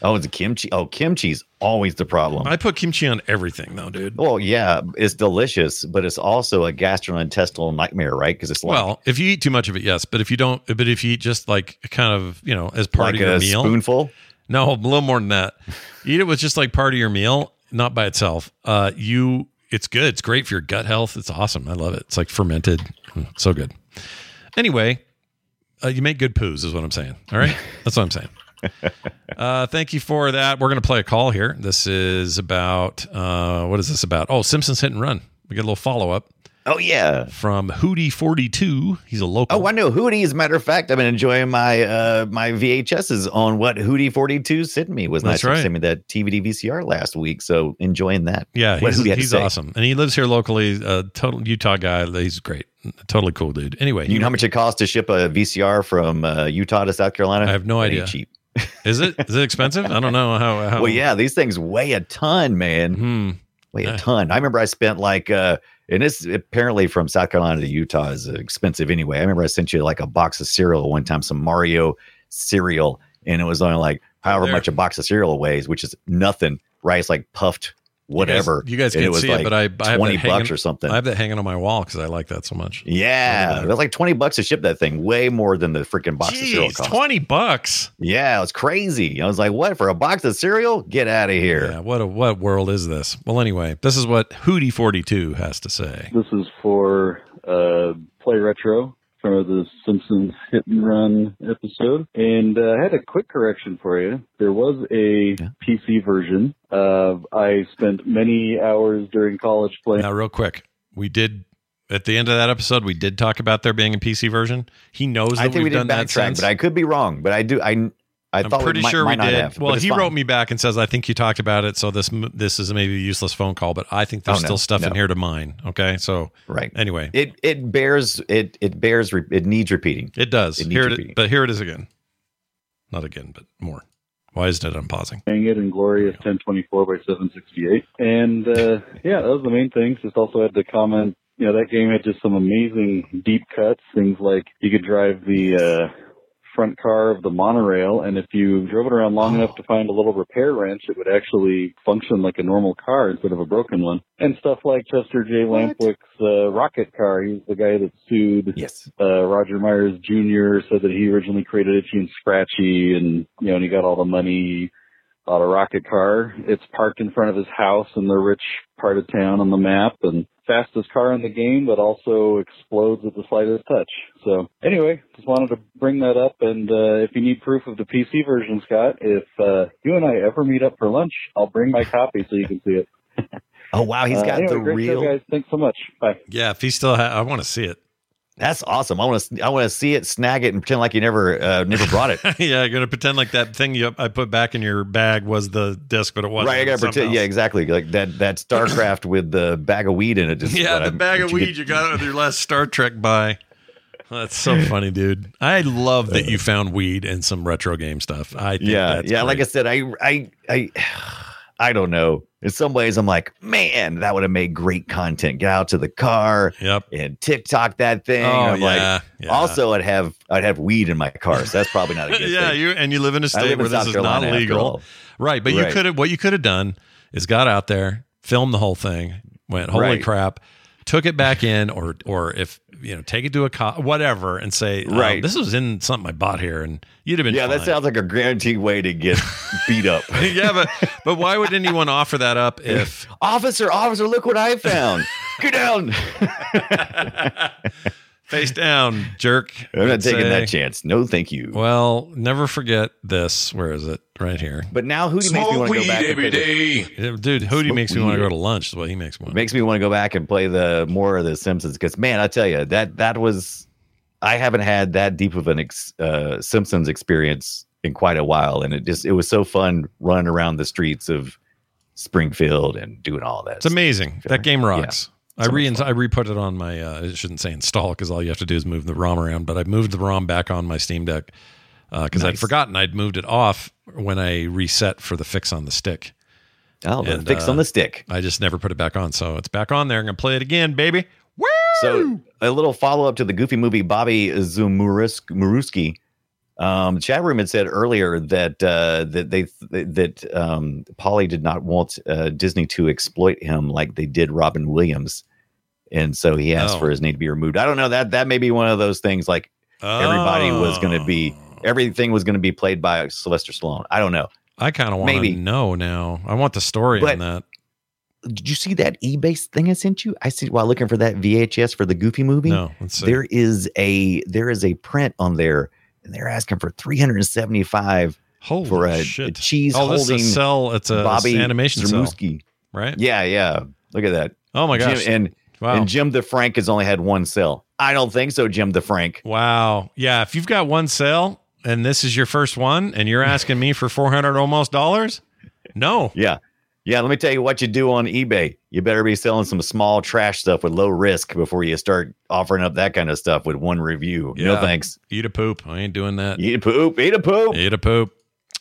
Oh, it's a kimchi. Oh, kimchi's always the problem. I put kimchi on everything though, dude. well, yeah, it's delicious, but it's also a gastrointestinal nightmare, right? Because it's like, Well, if you eat too much of it, yes. But if you don't, but if you eat just like kind of, you know, as part like of your a meal, spoonful. No, a little more than that. Eat it with just like part of your meal, not by itself. Uh, you, it's good. It's great for your gut health. It's awesome. I love it. It's like fermented. Mm, So good. Anyway, uh, you make good poos, is what I'm saying. All right, that's what I'm saying. Uh, thank you for that. We're going to play a call here. This is about uh, what is this about? Oh, Simpsons Hit and Run. We get a little follow up Oh yeah. from Hootie42. He's a local. Oh, I know Hootie. As a matter of fact, I've been enjoying my uh my VHSs on what Hootie Forty Two sent me. It was That's nice. He right. sent me that TVD VCR last week, so enjoying that. Yeah, What he's, Hootie had to he's awesome, and he lives here locally. A total Utah guy. He's great. Totally cool dude. Anyway, You know how much it costs to ship a VCR from uh, Utah to South Carolina? I have no idea. Cheap. is it is it expensive? I don't know how. how Well, yeah, these things weigh a ton, man. Hmm. Weigh a ton. I remember I spent like, uh, and this apparently from South Carolina to Utah is uh, expensive anyway. I remember I sent you like a box of cereal one time, some Mario cereal, and it was only like however There. much a box of cereal weighs, which is nothing, right? It's like puffed whatever. You guys, And can't was see it, but I, I have twenty that bucks hanging, or something. I have that hanging on my wall because I like that so much. yeah, it was like twenty bucks to ship that thing, way more than the freaking box of cereal Jeez, cost. twenty bucks. Yeah, it was crazy. I was like, "What for a box of cereal? Get out of here!" Yeah, what a what world is this? Well, anyway, this is what Hootie forty two has to say. This is for uh, Play Retro from the Simpsons Hit and Run episode. And uh, I had a quick correction for you. There was a PC version. Uh, I spent many hours during college playing. Now, real quick, we did at the end of that episode, we did talk about there being a PC version. He knows that I think we've we did done that backtrack, since. but I could be wrong. But I do. I I I'm thought pretty we might, sure might we not did. have. well, he fine. wrote me back and says, "I think you talked about it, so this this is maybe a useless phone call, but I think there's Oh, no, still stuff in here to mine." Okay, so right. Anyway, It it bears it it bears re- it needs repeating. it does. It here it, but here it is again. Not again, but more. Why isn't it unpausing? Playing it in glory glorious 1024 by 768. And uh, yeah, that was the main thing. Just also had to comment, you know, that game had just some amazing deep cuts. Things like you could drive the uh, front car of the monorail, and if you drove it around long enough to find a little repair wrench, it would actually function like a normal car instead of a broken one. And stuff like Chester J. Lampwick's uh, rocket car. He's the guy that sued yes. uh, Roger Myers Jr. said that he originally created Itchy and Scratchy, and you know, and he got all the money bought a rocket car. It's parked in front of his house in the rich part of town on the map and fastest car in the game, but also explodes at the slightest touch. So anyway, just wanted to bring that up. And uh, if you need proof of the PC version, Scott, if uh, you and I ever meet up for lunch, I'll bring my copy so you can see it. Oh wow, he's got anyway, the great real. show, guys. Thanks so much. Bye. Yeah, if he still ha- I want to see it. That's awesome. I want to. I want to see it, snag it, and pretend like you never, uh, never brought it. yeah, I'm gonna pretend like that thing you I put back in your bag was the disc, but it wasn't. right, I gotta pretend. Yeah, exactly. Like that. That StarCraft with the bag of weed in it. Just Yeah, the I'm- bag of you weed get- you got with your last Star Trek buy. That's so funny, dude. I love that you found weed and some retro game stuff. I think yeah, that's yeah. Like I said, I, I, I, I don't know. In some ways, I'm like, man, that would have made great content. Get out to the car, yep, and TikTok that thing. Oh, I'm yeah, like, yeah. also, I'd have, I'd have weed in my car, so that's probably not a good thing. yeah, thing. you and you live in a state in where this South is not Carolina, after legal, right? But you could have what you could have done is got out there, filmed the whole thing, went holy Right. crap, took it back in, or or if you know take it to a cop, whatever, and say, oh, Right. this was in something I bought here, and you'd have been yeah, that sounds like a guaranteed way to get beat up. yeah, but but why would anyone offer that up if officer, officer, look what I found. Get down. face down, jerk? I'm not taking say. that chance. No, thank you. Well, never forget this. Where is it? Right here. But now Hootie makes me want to go back and play the- Yeah, Dude, Hootie Smoke makes me want to go to lunch. Is what he makes me want. makes me want to go back and play the more of the Simpsons because man, I tell you that that was I haven't had that deep of an ex, uh, Simpsons experience in quite a while, and it just it was so fun running around the streets of Springfield and doing all that. It's amazing. That game Yeah. rocks. I re I re put it on my. Uh, I shouldn't say install because all you have to do is move the ROM around. But I moved the ROM back on my Steam Deck because I'd forgotten I'd moved it off when I reset for the fix on the stick. Oh, the And, fix uh, on the stick. I just never put it back on, so it's back on there. I'm gonna play it again, baby. Woo! So a little follow up to the Goofy movie. Bobby Zimuruski, um, chat room had said earlier that uh, that they that um, Pauly did not want uh, Disney to exploit him like they did Robin Williams, and so he asked Oh. for his name to be removed. I don't know that that may be one of those things like everybody was going to be everything was going to be played by Sylvester Stallone. I don't know. I kind of want to know now. I want the story But- on that. Did you see that eBay thing I sent you? I see while looking for that VHS for the Goofy movie. No, let's see. there is a there is a print on there, and they're asking for three hundred and seventy five Holy for a, shit. a cheese Oh, this is a holding cell- it's a Bobby animation cell. Zimuruski. Right? Yeah, yeah. Look at that. Oh my gosh. Jim, and Wow. and Jim the Frank has only had one cell. I don't think so, Jim the Frank. Wow. Yeah. If you've got one sale and this is your first one and you're asking me for 400 almost dollars, no. Yeah. Yeah, let me tell you what you do on eBay. You better be selling some small trash stuff with low risk before you start offering up that kind of stuff with one review. No thanks. Eat a poop. I ain't doing that. Eat a poop. Eat a poop. Eat a poop.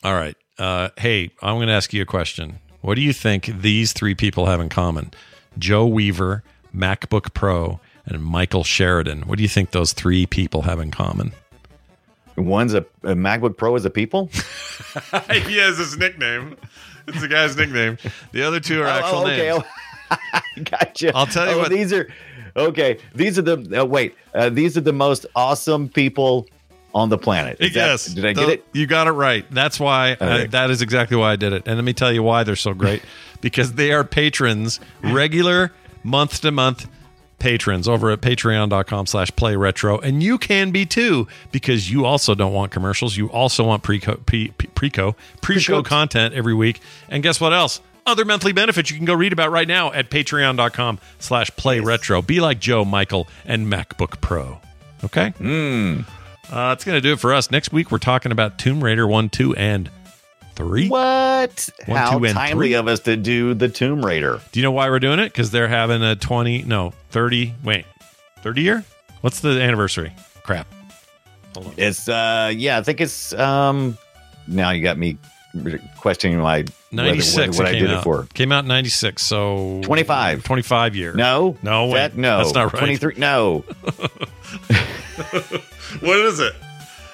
All right. Uh, hey, I'm going to ask you a question. What do you think these three people have in common? Joe Weaver, MacBook Pro, and Michael Sheridan. What do you think those three people have in common? One's a, a MacBook Pro is a people. he has his nickname. It's the guy's nickname. The other two are Oh, actual okay. names. gotcha. I'll tell you Oh, what- These are okay. These are the uh, wait. Uh, these are the most awesome people on the planet. Is that- yes. did I The- get it? You got it right. That's why. I, Okay. that is exactly why I did it. And let me tell you why they're so great. because they are patrons, regular month to month patrons over at patreon.com slash play retro. And you can be too, because you also don't want commercials. You also want pre-co, pre, pre-co, pre-show content every week. And guess what else? Other monthly benefits you can go read about right now at patreon.com slash play retro. Be like Joe, Michael, and MacBook Pro. Okay? Hmm. Uh, that's to do it for us. Next week, we're talking about Tomb Raider 1, 2, and 3. What? One, How two, and timely three. of us to do the Tomb Raider. Do you know why we're doing it? Because they're having a 20, no, 30, wait, 30 year? What's the anniversary? Crap. It's uh yeah, I think it's um now you got me questioning my whether- 96 what, what I did out. it for. Came out in 96, so 25. 25 year. No. No, that, no. that's not right. 23 no. What is it?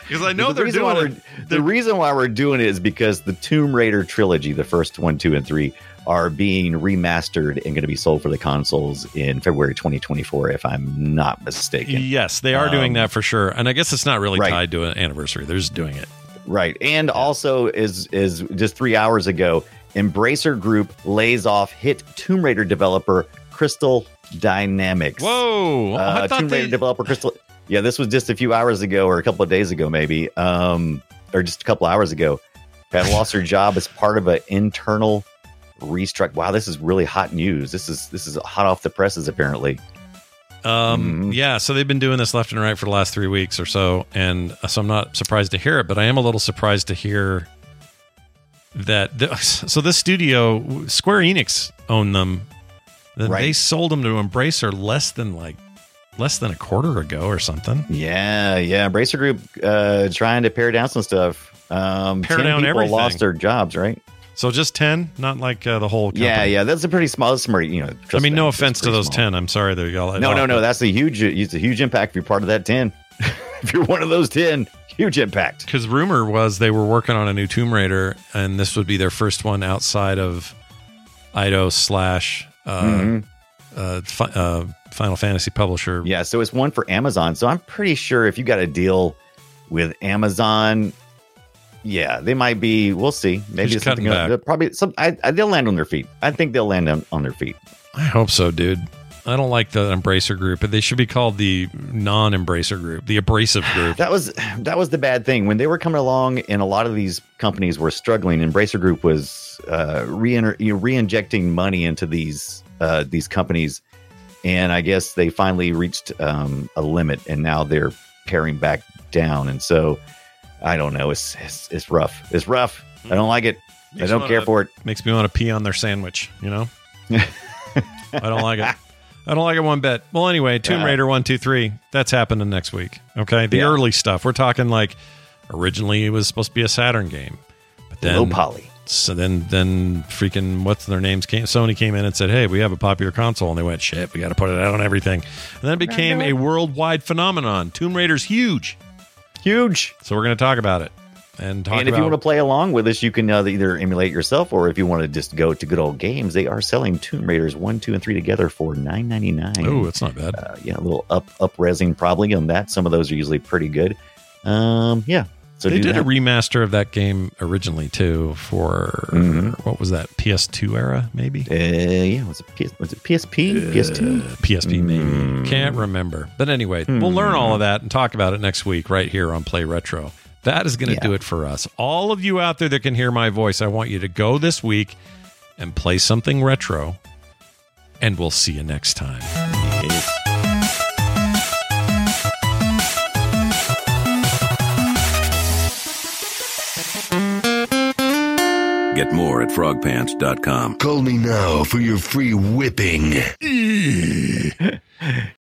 Because I know the they're doing it. the reason why we're doing it is because the Tomb Raider trilogy, the first one, two, and three, are being remastered and going to be sold for the consoles in February 2024, if I'm not mistaken. Yes, they are doing Um, that for sure. And I guess it's not really right. tied to an anniversary. They're just doing it. Right. And also is is just three hours ago, Embracer Group lays off hit Tomb Raider developer Crystal Dynamics. Whoa! I Uh, thought Tomb Raider they- developer Crystal. Yeah, this was just a few hours ago, or a couple of days ago, maybe, um, or just a couple hours ago. Had lost her job as part of an internal restruct. Wow, this is really hot news. This is this is hot off the presses, apparently. Um, Yeah, so they've been doing this left and right for the last three weeks or so, and so I'm not surprised to hear it, but I am a little surprised to hear that. The, so this studio, Square Enix owned them. Right. They sold them to Embracer less than like less than a quarter ago or something. Yeah, yeah. Bracer Group uh, trying to pare down some stuff. Um, Pare 10 down people everything. lost their jobs, right? So just ten, not like uh, the whole. Company. Yeah, yeah. That's a pretty small. That's pretty, you know. I mean, no offense to those small. ten. I'm sorry there y'all. No, no, no. That's a huge. It's a huge impact if you're part of that ten. if you're one of those ten, huge impact. Because rumor was they were working on a new Tomb Raider, and this would be their first one outside of Eidos slash uh, Mhm. uh, uh, Final Fantasy publisher. Yeah, so it's one for Amazon. So I'm pretty sure if you got a deal with Amazon, yeah, they might be. We'll see. Maybe something. back. else. Probably some. I, I, they'll land on their feet. I think they'll land on, on their feet. I hope so, dude. I don't like the Embracer group, but they should be called the non-Embracer group, the abrasive group. That was that was the bad thing when they were coming along, and a lot of these companies were struggling. Embracer Group was uh, re you know, re-injecting money into these uh, these companies, and I guess they finally reached um, a limit, and now they're paring back down. And so, I don't know. It's it's, it's rough. It's rough. I don't like it. I don't care wanna- for it. Makes me want to pee on their sandwich. You know, I don't like it. I don't like it one bit. Well, anyway, Tomb. Raider one, two, three. That's happening next week. Okay, the Yeah. early stuff. We're talking like originally it was supposed to be a Saturn game, but then Low poly. So then, then freaking what's their names came. Sony came in and said, "Hey, we have a popular console," and they went, "Shit, we got to put it out on everything." And then it became a worldwide phenomenon. Tomb Raider's huge, huge. So we're going to talk about it and talk and if about you want to play along with us, you can uh, either emulate yourself, or if you want to just go to good old games, they are selling Tomb Raiders one, two, and three together for nine ninety nine. Oh, that's not bad. Uh, yeah, a little up up resing probably on that. Some of those are usually pretty good. Um, yeah. So they did that. a remaster of that game originally too for Mhm. what was that PS2 era maybe? Uh, yeah, was it PS, was it PSP? PS2? PSP Hmm. maybe. Can't remember. But anyway, we'll learn all of that and talk about it next week right here on Play Retro. That is going to Yeah. do it for us. All of you out there that can hear my voice, I want you to go this week and play something retro and we'll see you next time. Get more at frogpants.com. Call me now for your free whipping.